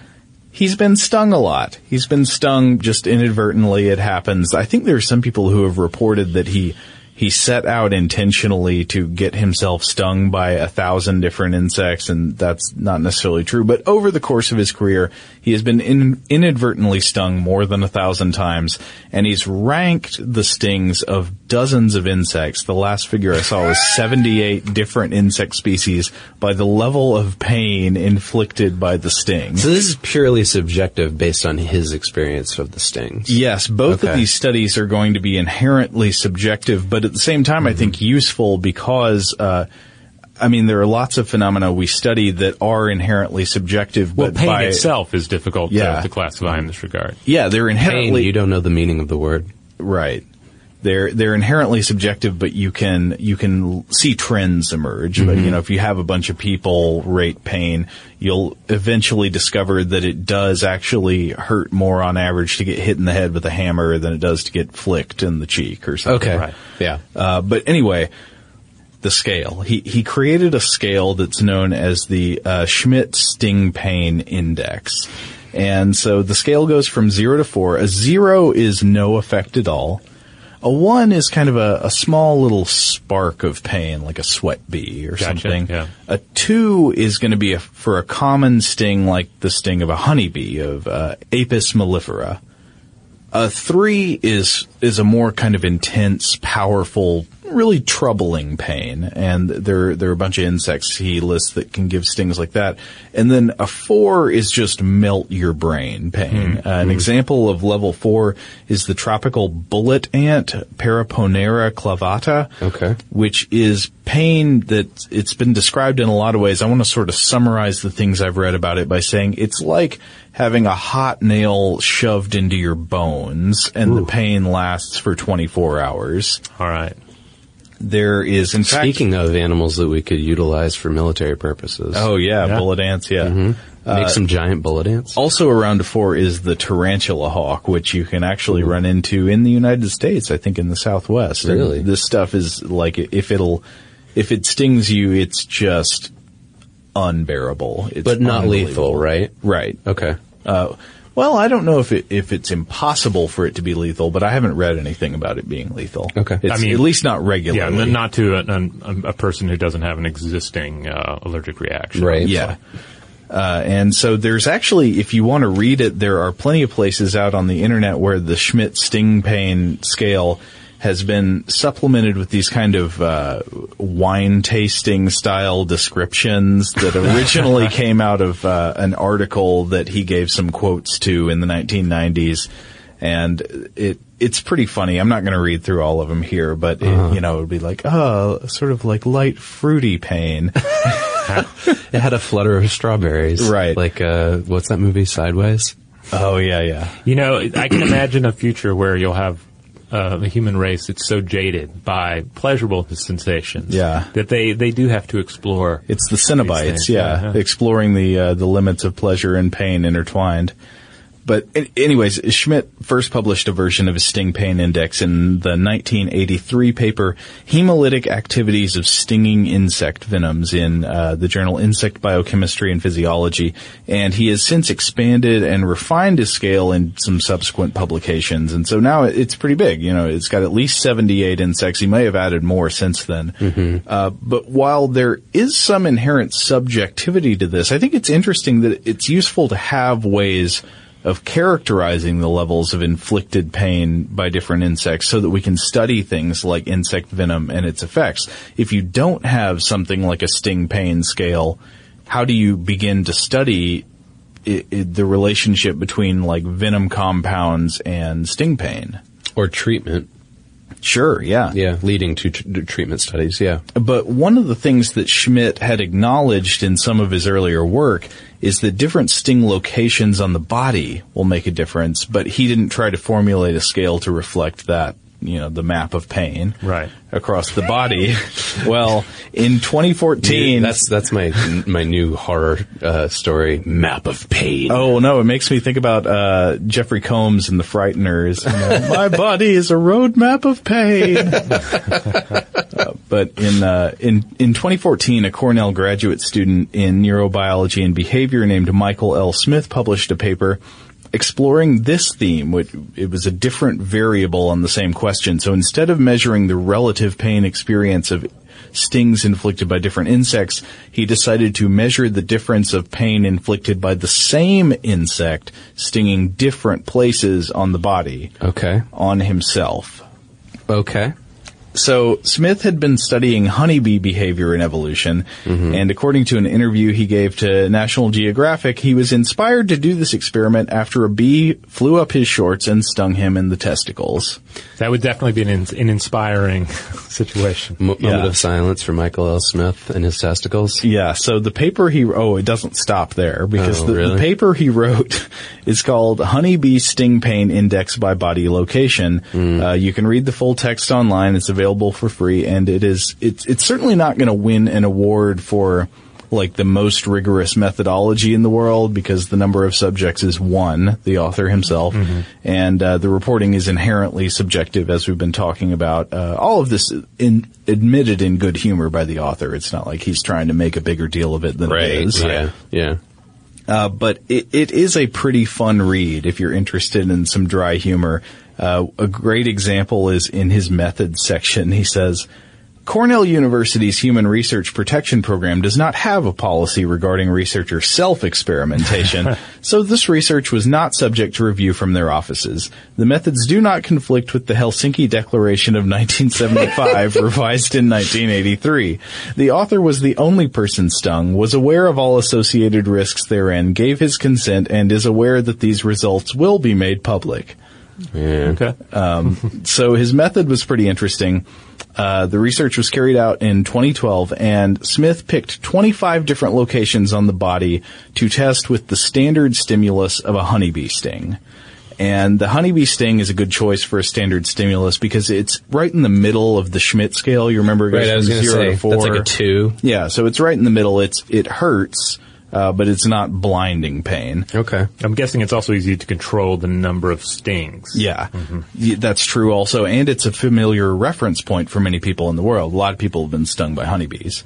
he's been stung a lot. He's been stung just inadvertently. It happens. I think there are some people who have reported that he he set out intentionally to get himself stung by a thousand different insects, and that's not necessarily true. But over the course of his career, he has been in, inadvertently stung more than a thousand times, and he's ranked the stings of dozens of insects. The last figure I saw was 78 different insect species by the level of pain inflicted by the sting. So this is purely subjective based on his experience of the stings. Yes, both of these studies are going to be inherently subjective, but at the same time, I think useful because, uh, I mean, there are lots of phenomena we study that are inherently subjective, Well, but pain by, itself is difficult Yeah. to, to classify in this regard. yeah, they're Pain, inherently you don't know the meaning of the word. right. They're they're inherently subjective, but you can you can see trends emerge. But you know, if you have a bunch of people rate pain, you'll eventually discover that it does actually hurt more on average to get hit in the head with a hammer than it does to get flicked in the cheek or something. Okay. Right. Yeah. Uh, but anyway, the scale. He he created a scale that's known as the uh, Schmidt Sting Pain Index, and so the scale goes from zero to four. A zero is no effect at all. A one is kind of a, a small little spark of pain, like a sweat bee or Gotcha, something. yeah. A two is going to be a, for a common sting like the sting of a honeybee, of uh, Apis mellifera. A three is is a more kind of intense, powerful, really troubling pain, and there there are a bunch of insects he lists that can give stings like that. And then a four is just melt your brain pain. Uh, an example of level four is the tropical bullet ant, Paraponera clavata Okay. which is pain that it's been described in a lot of ways. I want to sort of summarize the things I've read about it by saying it's like having a hot nail shoved into your bones and the pain lasts for 24 hours. All right. There is, in fact, Speaking of animals that we could utilize for military purposes. oh yeah, Yeah. bullet ants, yeah. Make some giant bullet ants. Also around four is the tarantula hawk, which you can actually run into in the United States, I think in the Southwest. And Really? this stuff is like, if it'll, if it stings you, it's just unbearable. It's but not lethal, right? Right. Okay. Uh, well, I don't know if it, if it's impossible for it to be lethal, but I haven't read anything about it being lethal. Okay. It's I mean- at least not regularly. n- not to a, a, a person who doesn't have an existing uh, allergic reaction. Right. Yeah. Uh, and so there's actually, if you want to read it, there are plenty of places out on the internet where the Schmidt sting pain scale has been supplemented with these kind of uh, wine tasting style descriptions that originally came out of uh, an article that he gave some quotes to in the 1990s. And it it's pretty funny. I'm not going to read through all of them here, but it, you know, it would be like, oh, sort of like light fruity pain. It had a flutter of strawberries. Right. Like, uh, what's that movie, Sideways? oh yeah, yeah. You know, I can imagine a future where you'll have uh, the human race it's so jaded by pleasurable sensations Yeah. that they, they do have to explore. It's the Cenobites, yeah, exploring the uh, the limits of pleasure and pain intertwined. But anyways, Schmidt first published a version of his sting pain index in the 1983 paper "Hemolytic Activities of Stinging Insect Venoms" in uh, the journal Insect Biochemistry and Physiology, and he has since expanded and refined his scale in some subsequent publications. And so now it's pretty big. You know, it's got at least 78 insects. He may have added more since then. Uh, but while there is some inherent subjectivity to this, I think it's interesting that it's useful to have ways of characterizing the levels of inflicted pain by different insects so that we can study things like insect venom and its effects. If you don't have something like a sting pain scale, how do you begin to study i i the relationship between like venom compounds and sting pain? Or treatment. Sure, yeah. Yeah. Leading to tr- treatment studies. Yeah. But one of the things that Schmidt had acknowledged in some of his earlier work is that different sting locations on the body will make a difference, but he didn't try to formulate a scale to reflect that, you know, the map of pain Right. across the body. well, in 2014, That's that's my my new horror uh, story. Map of pain. Oh no! It makes me think about uh, Jeffrey Combs and the Frighteners. You know, My body is a roadmap of pain. Uh, but but in uh, in in 2014, a Cornell graduate student in neurobiology and behavior named Michael L. Smith published a paper exploring this theme. Which it was a different variable on the same question. So instead of measuring the relative pain experience of stings inflicted by different insects, he decided to measure the difference of pain inflicted by the same insect stinging different places on the body Okay. on himself. Okay. So Smith had been studying honeybee behavior in evolution, mm-hmm. and according to an interview he gave to National Geographic, he was inspired to do this experiment after a bee flew up his shorts and stung him in the testicles. That would definitely be an, in, an inspiring situation. M- moment Yeah. of silence for Michael L. Smith and his testicles. Yeah, so the paper he oh it doesn't stop there because Oh, the, the paper he wrote is called Honeybee Sting Pain Index by Body Location. Hmm. Uh, you can read the full text online; it's available for free, and it is it's it's certainly not going to win an award for like the most rigorous methodology in the world because the number of subjects is one, the author himself, Mm-hmm. and uh, the reporting is inherently subjective, as we've been talking about. Uh, all of this in, admitted in good humor by the author. It's not like he's trying to make a bigger deal of it than it is. Yeah. Yeah. Uh, but it, it is a pretty fun read if you're interested in some dry humor. Uh, a great example is in his methods section. He says, Cornell University's Human Research Protection Program does not have a policy regarding researcher self-experimentation, so this research was not subject to review from their offices. The methods do not conflict with the Helsinki Declaration of 1975, revised in 1983. The author was the only person stung, was aware of all associated risks therein, gave his consent, and is aware that these results will be made public. Yeah. Okay. Um, so his method was pretty interesting. Uh, the research was carried out in 2012, and Smith picked 25 different locations on the body to test with the standard stimulus of a honeybee sting. And the honeybee sting is a good choice for a standard stimulus because it's right in the middle of the Schmidt scale. You remember, it goes Right. I was from zero say to four. that's like a two. Yeah, so it's right in the middle. It's it hurts, uh, but it's not blinding pain. Okay. I'm guessing it's also easy to control the number of stings. Yeah, Y- that's true also, and it's a familiar reference point for many people in the world. A lot of people have been stung by honeybees.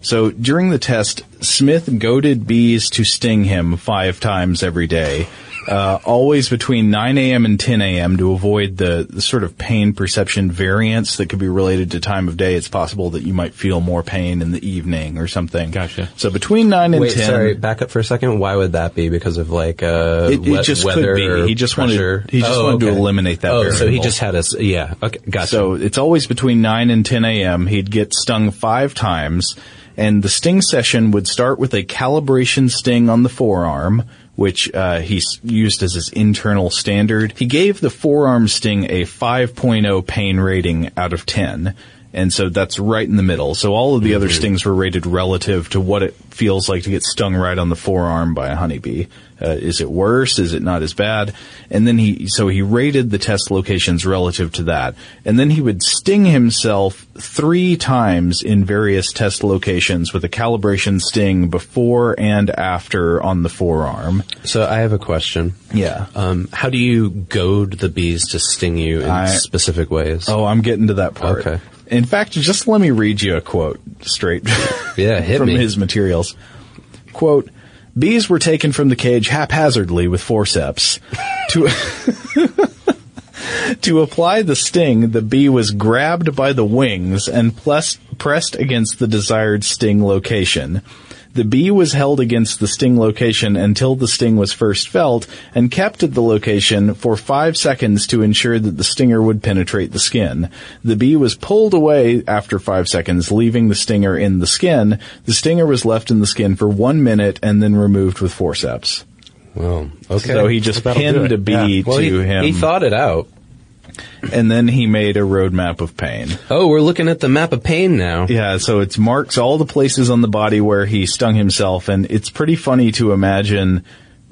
So during the test, Smith goaded bees to sting him five times every day. Uh, always between 9 a.m. and 10 a.m. to avoid the, the sort of pain perception variance that could be related to time of day. It's possible that you might feel more pain in the evening or something. Gotcha. So between 9 and Wait, 10. sorry. Back up for a second. Why would that be? Because of like uh, It- it wet just could weather be. He just pressure? wanted- he just Oh, wanted to eliminate that Oh, so he just had us. Yeah. Okay. Gotcha. So it's always between 9 and 10 a.m. He'd get stung five times, and the sting session would start with a calibration sting on the forearm, which uh, he used as his internal standard. He gave the forearm sting a 5.0 pain rating out of 10. And so that's right in the middle. So all of the other stings were rated relative to what it feels like to get stung right on the forearm by a honeybee. Uh, is it worse? Is it not as bad? And then he, so he rated the test locations relative to that. And then he would sting himself three times in various test locations with a calibration sting before and after on the forearm. So I have a question. Yeah. Um, how do you goad the bees to sting you in I- specific ways? Oh, I'm getting to that part. Okay. In fact, just let me read you a quote straight Yeah, hit from me. his materials. Quote, bees were taken from the cage haphazardly with forceps. to, to apply the sting, the bee was grabbed by the wings and plus, pressed against the desired sting location. The bee was held against the sting location until the sting was first felt and kept at the location for five seconds to ensure that the stinger would penetrate the skin. The bee was pulled away after five seconds, leaving the stinger in the skin. The stinger was left in the skin for one minute and then removed with forceps. well, okay. So he just That'll pinned a bee Yeah. well, to he, him, he thought it out. And then he made a roadmap of pain. Oh, we're looking at the map of pain now. Yeah, so it marks all the places on the body where he stung himself, and it's pretty funny to imagine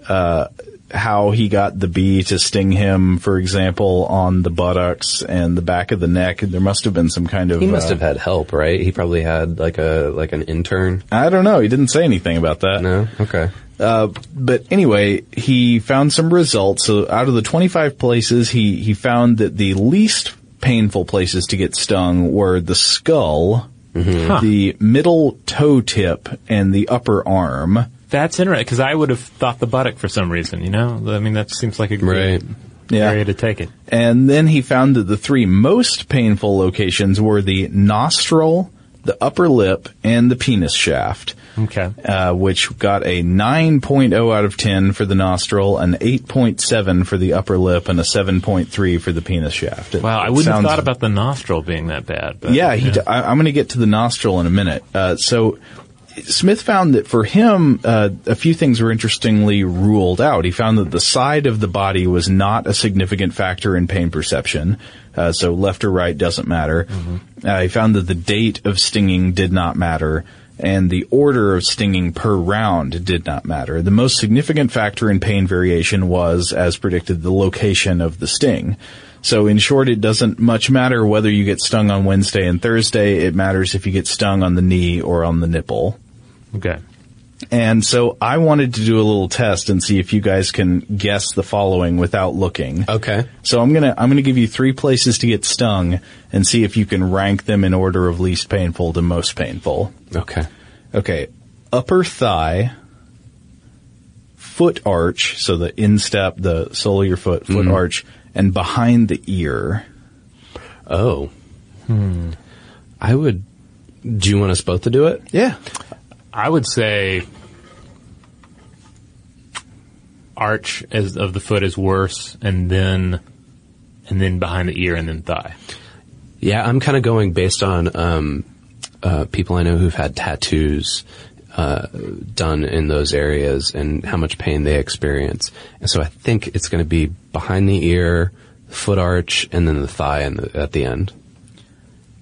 uh, how he got the bee to sting him. For example, on the buttocks and the back of the neck. There must have been some kind of. He must uh, have had help, right? He probably had like a like an intern. I don't know. He didn't say anything about that. No. Okay. Uh, but anyway, he found some results. So out of the 25 places, he, he found that the least painful places to get stung were the skull, the middle toe tip, and the upper arm. That's interesting because I would have thought the buttock for some reason. You know, I mean that seems like a great Right. Yeah. area to take it. And then he found that the three most painful locations were the nostril, the upper lip, and the penis shaft. Okay. Uh, which got a 9.0 out of 10 for the nostril, an 8.7 for the upper lip, and a 7.3 for the penis shaft. It- Wow, I wouldn't have thought about the nostril being that bad. But, yeah, he d I, I'm going to get to the nostril in a minute. Uh, so Smith found that for him, uh, a few things were interestingly ruled out. He found that the side of the body was not a significant factor in pain perception. Uh, so left or right doesn't matter. Uh, he found that the date of stinging did not matter. And the order of stinging per round did not matter. The most significant factor in pain variation was, as predicted, the location of the sting. So in short, it doesn't much matter whether you get stung on Wednesday and Thursday. It matters if you get stung on the knee or on the nipple. Okay. And so I wanted to do a little test and see if you guys can guess the following without looking. Okay. So I'm gonna I'm gonna give you three places to get stung and see if you can rank them in order of least painful to most painful. Okay. Okay, upper thigh, foot arch, so the instep, the sole of your foot, foot arch, and behind the ear. Oh. Hmm. I would. Do you want us both to do it? Yeah. I would say arch as of the foot is worse, and then and then behind the ear, and then thigh. Yeah, I'm kind of going based on um, uh, people I know who've had tattoos uh, done in those areas and how much pain they experience. And so I think it's going to be behind the ear, foot arch, and then the thigh and the, at the end.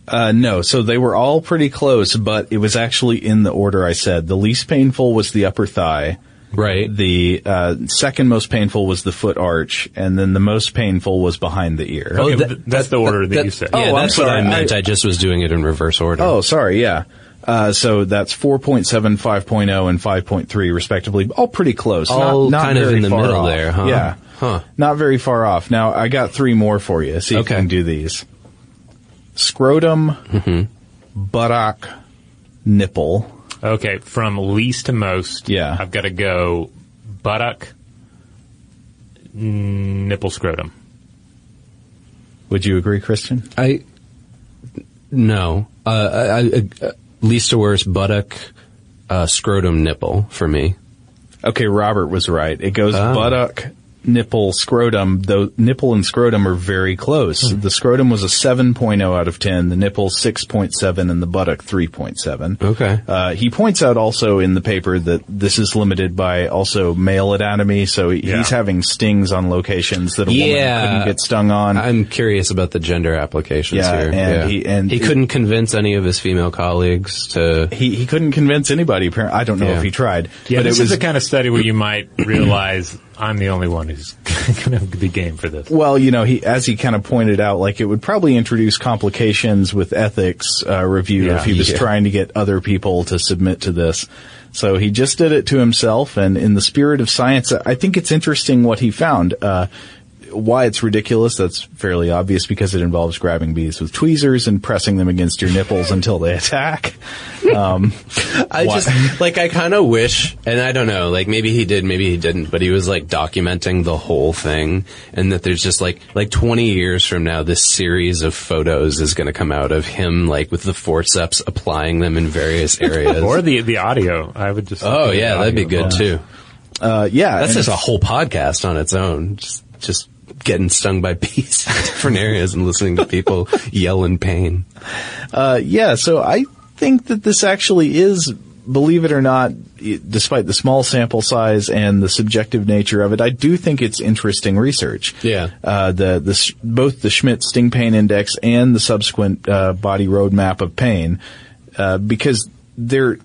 Uh, no, so they were all pretty close, but it was actually in the order I said. The least painful was the upper thigh. Right. The uh, second most painful was the foot arch, and then the most painful was behind the ear. Okay, that- but that's the order that, you said. Oh, yeah, I'm that's what sorry. I meant. I- I, just was doing it in reverse order. Oh, sorry, yeah. Uh, so that's 4.7, 5.0, and 5.3 respectively. All pretty close. All not, not kind of in the middle off. there, huh? Yeah. Huh. Not very far off. Now, I got three more for you. See if you can do these. Scrotum, Mm-hmm. buttock, nipple. Okay, from least to most. Yeah. I've got to go buttock, nipple, scrotum. Would you agree, Christian? I no. Uh, I, I, uh, least to worst buttock, uh, scrotum, nipple for me. Okay, Robert was right. It goes Ah. buttock, nipple, scrotum. Though nipple and scrotum are very close. Hmm. The scrotum was a 7.0 out of 10, the nipple 6.7, and the buttock 3.7. Okay. Uh, he points out also in the paper that this is limited by also male anatomy, so he- Yeah. he's having stings on locations that a Yeah. woman couldn't get stung on. I'm curious about the gender applications Yeah, here. and he- and he it- couldn't convince any of his female colleagues to. he he couldn't convince anybody. Apparently, I don't know Yeah. if he tried. Yeah, but this it was is the kind of study where you might realize I'm the only one who's going to be game for this. Well, you know, he as he kind of pointed out, like it would probably introduce complications with ethics uh, review Yeah. if he was Yeah. trying to get other people to submit to this. So he just did it to himself, and in the spirit of science, I think it's interesting what he found. Uh, why it's ridiculous, that's fairly obvious because it involves grabbing bees with tweezers and pressing them against your nipples until they attack. Um, I Why- just like I kind of wish, and I don't know, like maybe he did, maybe he didn't, but he was like documenting the whole thing, and that there's just like like 20 years from now, this series of photos is going to come out of him like with the forceps applying them in various areas. Or the the audio. I would just. oh look at the yeah, that'd be audio. good too. uh, yeah, That's just a whole podcast on its own. Just just getting stung by bees in different areas and listening to people yell in pain. Uh, yeah, so I think that this actually is, believe it or not, despite the small sample size and the subjective nature of it, I do think it's interesting research. Yeah. Uh, the, the, both the Schmidt Sting Pain Index and the subsequent, uh, body roadmap of pain, uh, because they're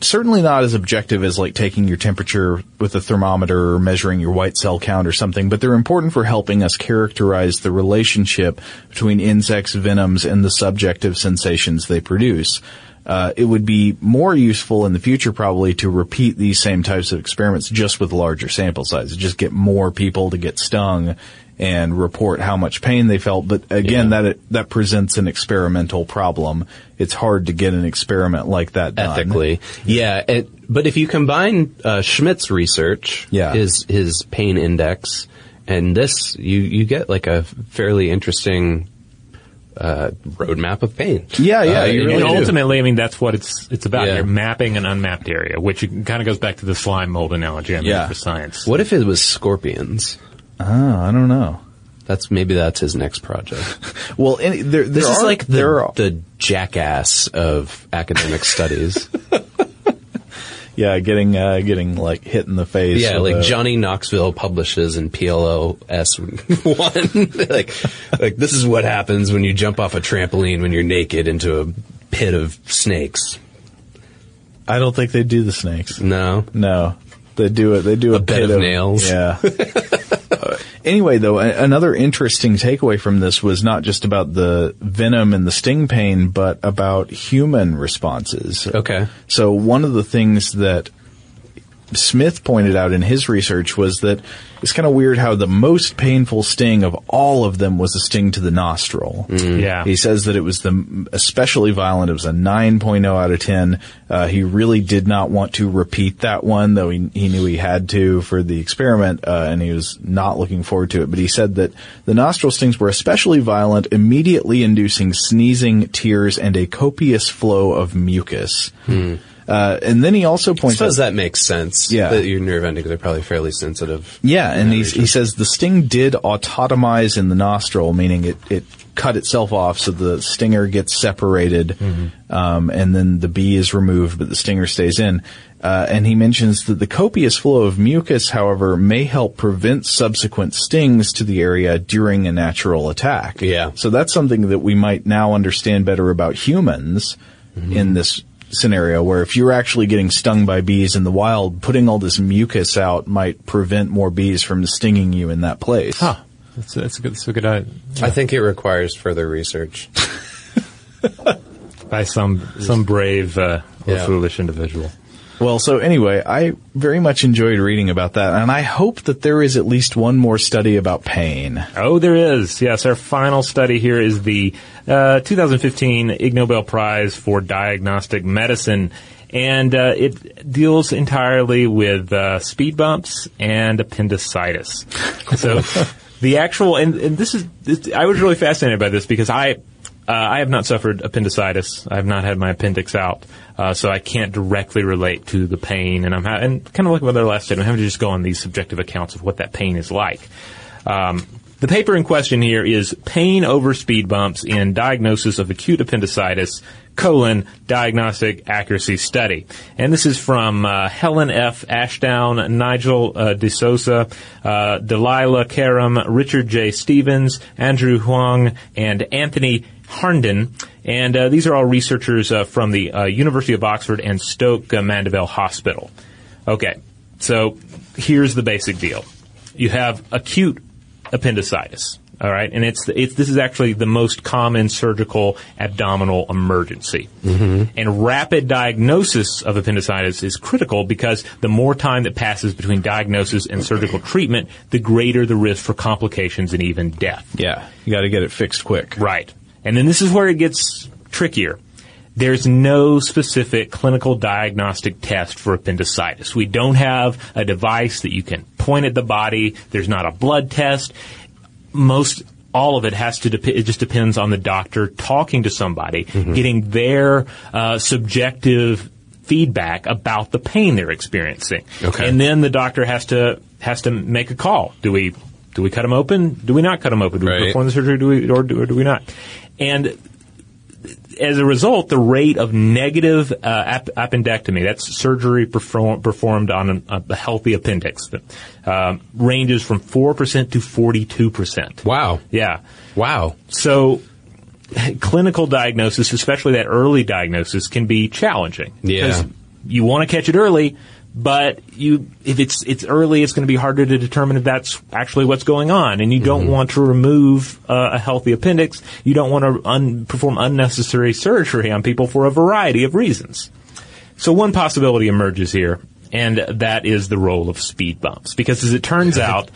certainly not as objective as like taking your temperature with a thermometer or measuring your white cell count or something, but they're important for helping us characterize the relationship between insects, venoms, and the subjective sensations they produce. uh, it would be more useful in the future probably to repeat these same types of experiments just with larger sample sizes. Just get more people to get stung and report how much pain they felt. But again, Yeah. that that presents an experimental problem. It's hard to get an experiment like that done. ethically. Yeah, it, but if you combine uh, Schmidt's research, Yeah. his his pain index, and this, you you get like a fairly interesting uh, roadmap of pain. Yeah, yeah, Uh, you and- really and do. ultimately, I mean, that's what it's it's about. Yeah. You're mapping an unmapped area, which kind of goes back to the slime mold analogy I made Yeah. for science. What if it was scorpions? Oh, I don't know. That's maybe that's his next project. Well, any, there, there This is like the, are, the jackass of academic studies. yeah, getting uh, getting like hit in the face. Yeah, like a- Johnny Knoxville publishes in PLOS one. like, like this is what happens when you jump off a trampoline when you're naked into a pit of snakes. I don't think they do the snakes. No, No, they do it. They do a, A bed pit of nails. Yeah. Uh, anyway, though, a- another interesting takeaway from this was not just about the venom and the sting pain, but about human responses. Okay. So one of the things that Smith pointed out in his research was that it's kind of weird how the most painful sting of all of them was a sting to the nostril. Yeah. He says that it was the especially violent. It was a 9.0 out of 10. Uh, he really did not want to repeat that one, though he, he knew he had to for the experiment, uh, and he was not looking forward to it. But he said that the nostril stings were especially violent, immediately inducing sneezing, tears, and a copious flow of mucus. Uh, and then he also I points out that makes sense. Yeah. that your nerve endings are probably fairly sensitive. Yeah, and he, he says the sting did autotomize in the nostril, meaning it, it cut itself off, so the stinger gets separated, um, and then the bee is removed, but the stinger stays in. Uh, and he mentions that the copious flow of mucus, however, may help prevent subsequent stings to the area during a natural attack. Yeah. So that's something that we might now understand better about humans in this scenario where if you're actually getting stung by bees in the wild, putting all this mucus out might prevent more bees from stinging you in that place. Huh. That's, that's a good. That's a good idea. I think it requires further research. By some some brave uh, or Yeah. foolish individual. Well, so anyway, I very much enjoyed reading about that, and I hope that there is at least one more study about pain. Oh, there is. Yes, our final study here is the uh, 2015 Ig Nobel Prize for Diagnostic Medicine, and uh, it deals entirely with uh, speed bumps and appendicitis. so, the actual and, and this is this, I was really fascinated by this because I. Uh, I have not suffered appendicitis. I have not had my appendix out, uh, so I can't directly relate to the pain. And I'm ha- and kind of like with our last statement, I'm having to just go on these subjective accounts of what that pain is like. Um, the paper in question here is pain over speed bumps in diagnosis of acute appendicitis, colon, diagnostic accuracy study. And this is from uh, Helen F. Ashdown, Nigel uh, D'Souza, uh, Delilah Karim, Richard J. Stevens, Andrew Huang, and Anthony Harnden. And uh, these are all researchers uh, from the uh, University of Oxford and Stoke uh, Mandeville Hospital. Okay, so here's the basic deal. You have acute appendicitis. All right, and it's, it's this is actually the most common surgical abdominal emergency. Mm-hmm. And rapid diagnosis of appendicitis is critical because the more time that passes between diagnosis and surgical treatment, the greater the risk for complications and even death. Yeah, you got to get it fixed quick. Right. And then this is where it gets trickier. There's no specific clinical diagnostic test for appendicitis. We don't have a device that you can point at the body. There's not a blood test. Most all of it has to dep- it just depends on the doctor talking to somebody, getting their uh, subjective feedback about the pain they're experiencing. Okay. And then the doctor has to has to make a call. Do we do we cut them open? Do we not cut them open? Do we perform the surgery? Do we or do, or do we not? And as a result, the rate of negative uh, ap- appendectomy, that's surgery perform- performed on a, a healthy appendix, um, ranges from 4% to 42%. Wow. Yeah. Wow. So clinical diagnosis, especially that early diagnosis, can be challenging. Yeah. Because you want to catch it early, but you, if it's it's early, it's going to be harder to determine if that's actually what's going on, and you don't Mm-hmm. want to remove uh, a healthy appendix. You don't want to un- perform unnecessary surgery on people for a variety of reasons. So one possibility emerges here, and that is the role of speed bumps, because as it turns out.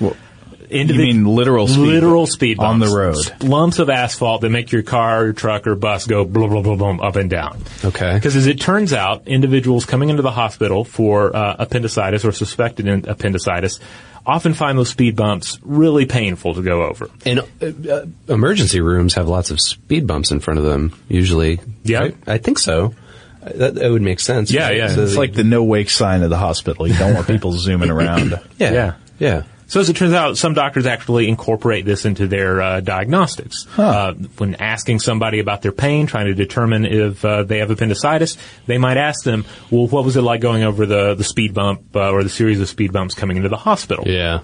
You mean literal speed literal bumps speed on the road. lumps of asphalt that make your car, or truck, or bus go blah blah blah blah up and down. Okay. Because as it turns out, individuals coming into the hospital for uh, appendicitis or suspected in- appendicitis often find those speed bumps really painful to go over. And uh, uh, emergency rooms have lots of speed bumps in front of them, usually. Yeah. Right? I think so. That, that would make sense. Yeah, yeah. So It's like the no wake sign of the hospital. You don't want people zooming around. yeah, Yeah. yeah. So as it turns out, some doctors actually incorporate this into their uh, diagnostics. Uh, when asking somebody about their pain, trying to determine if uh, they have appendicitis, they might ask them, "Well, what was it like going over the the speed bump uh, or the series of speed bumps coming into the hospital?" Yeah.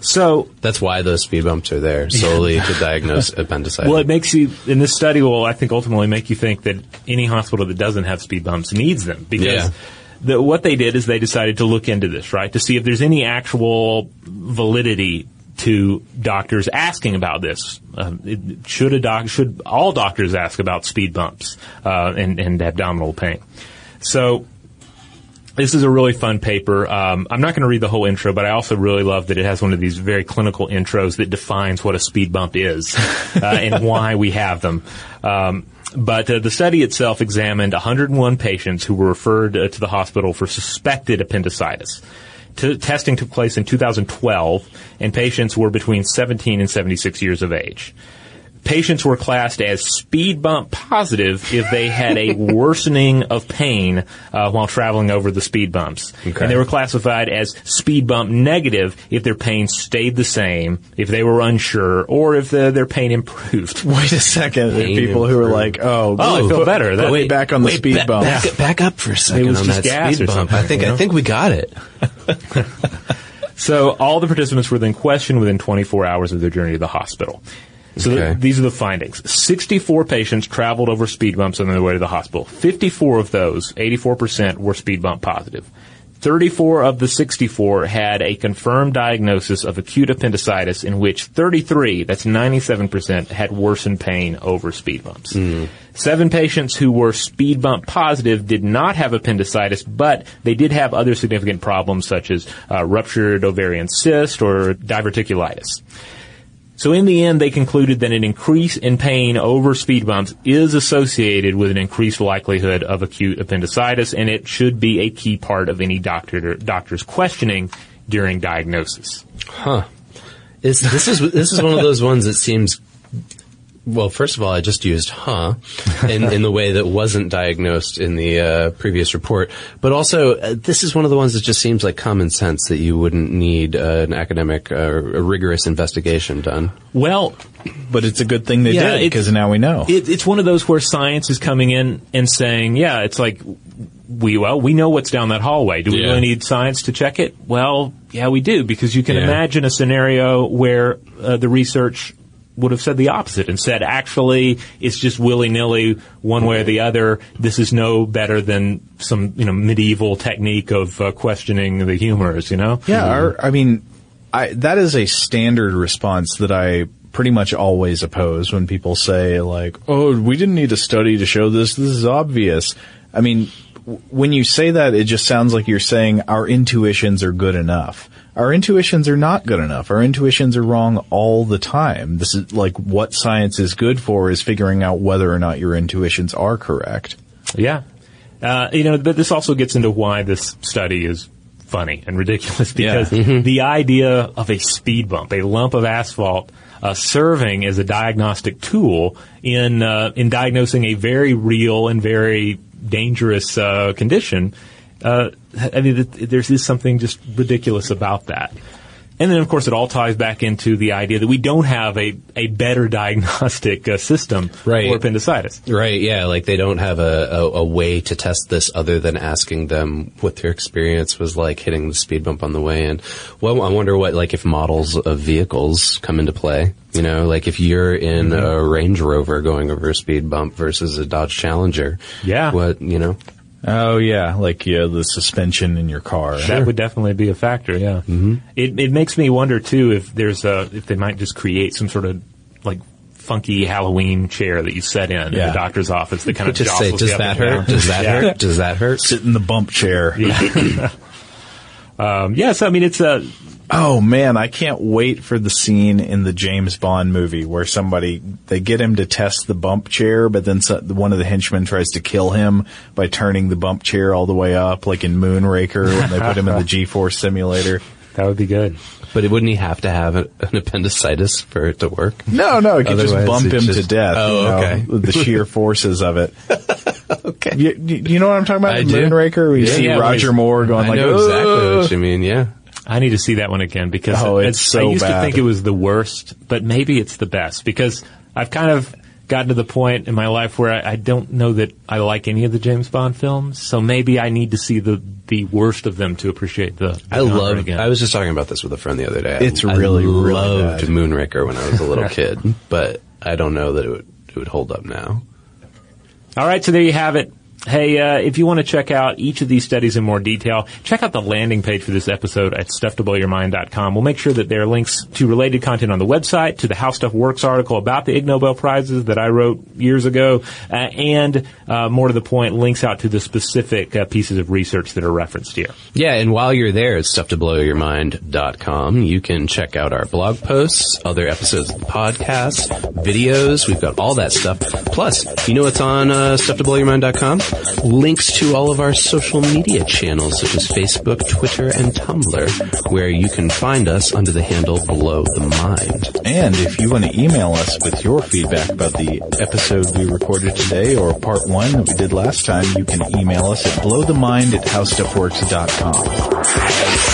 So That's why those speed bumps are there, solely to diagnose appendicitis. Well, it makes you, in this study will, I think, ultimately make you think that any hospital that doesn't have speed bumps needs them because Yeah. The, what they did is they decided to look into this, right, to see if there's any actual validity to doctors asking about this. Um, it, should a doc, should all doctors ask about speed bumps uh, and, and abdominal pain? So this is a really fun paper. Um, I'm not going to read the whole intro, but I also really love that it has one of these very clinical intros that defines what a speed bump is uh, and why we have them. Um, but uh, the study itself examined 101 patients who were referred uh, to the hospital for suspected appendicitis. T- testing took place in 2012, and patients were between 17 and 76 years of age patients were classed as speed bump positive if they had a worsening of pain uh, while traveling over the speed bumps. Okay. And they were classified as speed bump negative if their pain stayed the same, if they were unsure, or if the, their pain improved. Wait a second. Pain people who are like, oh, Oh, I feel better. That- me back on the Wait, speed ba- bump. Back, back up for a second was on just that gas speed or something, I think you know? I think we got it. So all the participants were then questioned within 24 hours of their journey to the hospital. So Okay. these are the findings. 64 patients traveled over speed bumps on their way to the hospital. 54 of those, 84%, were speed bump positive. 34 of the 64 had a confirmed diagnosis of acute appendicitis in which 33, that's 97%, had worsened pain over speed bumps. Seven patients who were speed bump positive did not have appendicitis, but they did have other significant problems such as uh, ruptured ovarian cyst or diverticulitis. So in the end, they concluded that an increase in pain over speed bumps is associated with an increased likelihood of acute appendicitis, and it should be a key part of any doctor doctor's questioning during diagnosis. Huh. Is, this is this is one of those ones that seems. Well, first of all, I just used "huh" in, in the way that wasn't diagnosed in the uh, previous report. But also, uh, this is one of the ones that just seems like common sense that you wouldn't need uh, an academic, uh, a rigorous investigation done. Well, But it's a good thing they Yeah, did because now we know. it, it's one of those where science is coming in and saying, yeah, it's like we well we know what's down that hallway. Do we Yeah. really need science to check it? Well, yeah, we do because you can Yeah. imagine a scenario where uh, the research would have said the opposite and said actually it's just willy nilly one way or the other. This is no better than some you know medieval technique of uh, questioning the humors. You know? Yeah, our, I mean, I, that is a standard response that I pretty much always oppose when people say like, "Oh, we didn't need a study to show this. This is obvious." I mean, when you say that, it just sounds like you're saying our intuitions are good enough. Our intuitions are not good enough. Our intuitions are wrong all the time. This is like what science is good for is figuring out whether or not your intuitions are correct. Yeah. Uh, you know, but this also gets into why this study is funny and ridiculous because the idea of a speed bump, a lump of asphalt, uh, serving as a diagnostic tool in uh, in diagnosing a very real and very dangerous uh, condition. I mean, there's just something just ridiculous about that. And then, of course, it all ties back into the idea that we don't have a, a better diagnostic uh, system Right. for appendicitis. Right, yeah, like they don't have a, a, a way to test this other than asking them what their experience was like hitting the speed bump on the way in. Well, I wonder what, like, if models of vehicles come into play. You know, like if you're in a Range Rover going over a speed bump versus a Dodge Challenger. Yeah. What, you know? Oh yeah, like yeah, the suspension in your car. That would definitely be a factor. Yeah. Mm-hmm. It it makes me wonder too if there's a if they might just create some sort of like funky Halloween chair that you set in in the doctor's office that kind of Just say, does you up that and hurt? down. Does that Yeah. hurt? Does that hurt? Sit in the bump chair. Um, yeah. So I mean, it's a Oh man, I can't wait for the scene in the James Bond movie where somebody they get him to test the bump chair, but then one of the henchmen tries to kill him by turning the bump chair all the way up, like in Moonraker when they put him in the G-force simulator. that would be good. But wouldn't he have to have an an appendicitis for it to work? No, no, it could just bump him just- to death. Oh, you know, okay. with the sheer forces of it. Okay. You, you you know what I'm talking about? I in do. Moonraker, where you Yeah, see yeah, Roger when Moore going I like, know exactly "Ugh." what you mean. Yeah. I need to see that one again because Oh, it- it's so I used bad. to think it was the worst, but maybe it's the best because I've kind of gotten to the point in my life where I, I don't know that I like any of the James Bond films. So maybe I need to see the the worst of them to appreciate the. the I love. Again. I was just talking about this with a friend the other day. It's I really, really loved bad. Moonraker when I was a little kid, but I don't know that it would it would hold up now. All right, so there you have it. Hey, uh, if you want to check out each of these studies in more detail, check out the landing page for this episode at stufftoblowyourmind.com. We'll make sure that there are links to related content on the website, to the How Stuff Works article about the Ig Nobel Prizes that I wrote years ago, uh, and uh, more to the point, links out to the specific uh, pieces of research that are referenced here. Yeah, and while you're there at stufftoblowyourmind.com, you can check out our blog posts, other episodes of the podcast, videos. We've got all that stuff. Plus, you know what's on uh, stufftoblowyourmind.com? Links to all of our social media channels such as Facebook, Twitter, and Tumblr, where you can find us under the handle Blow the Mind. And if you want to email us with your feedback about the episode we recorded today or part one that we did last time, you can email us at blowthemind at howstuffworks.com.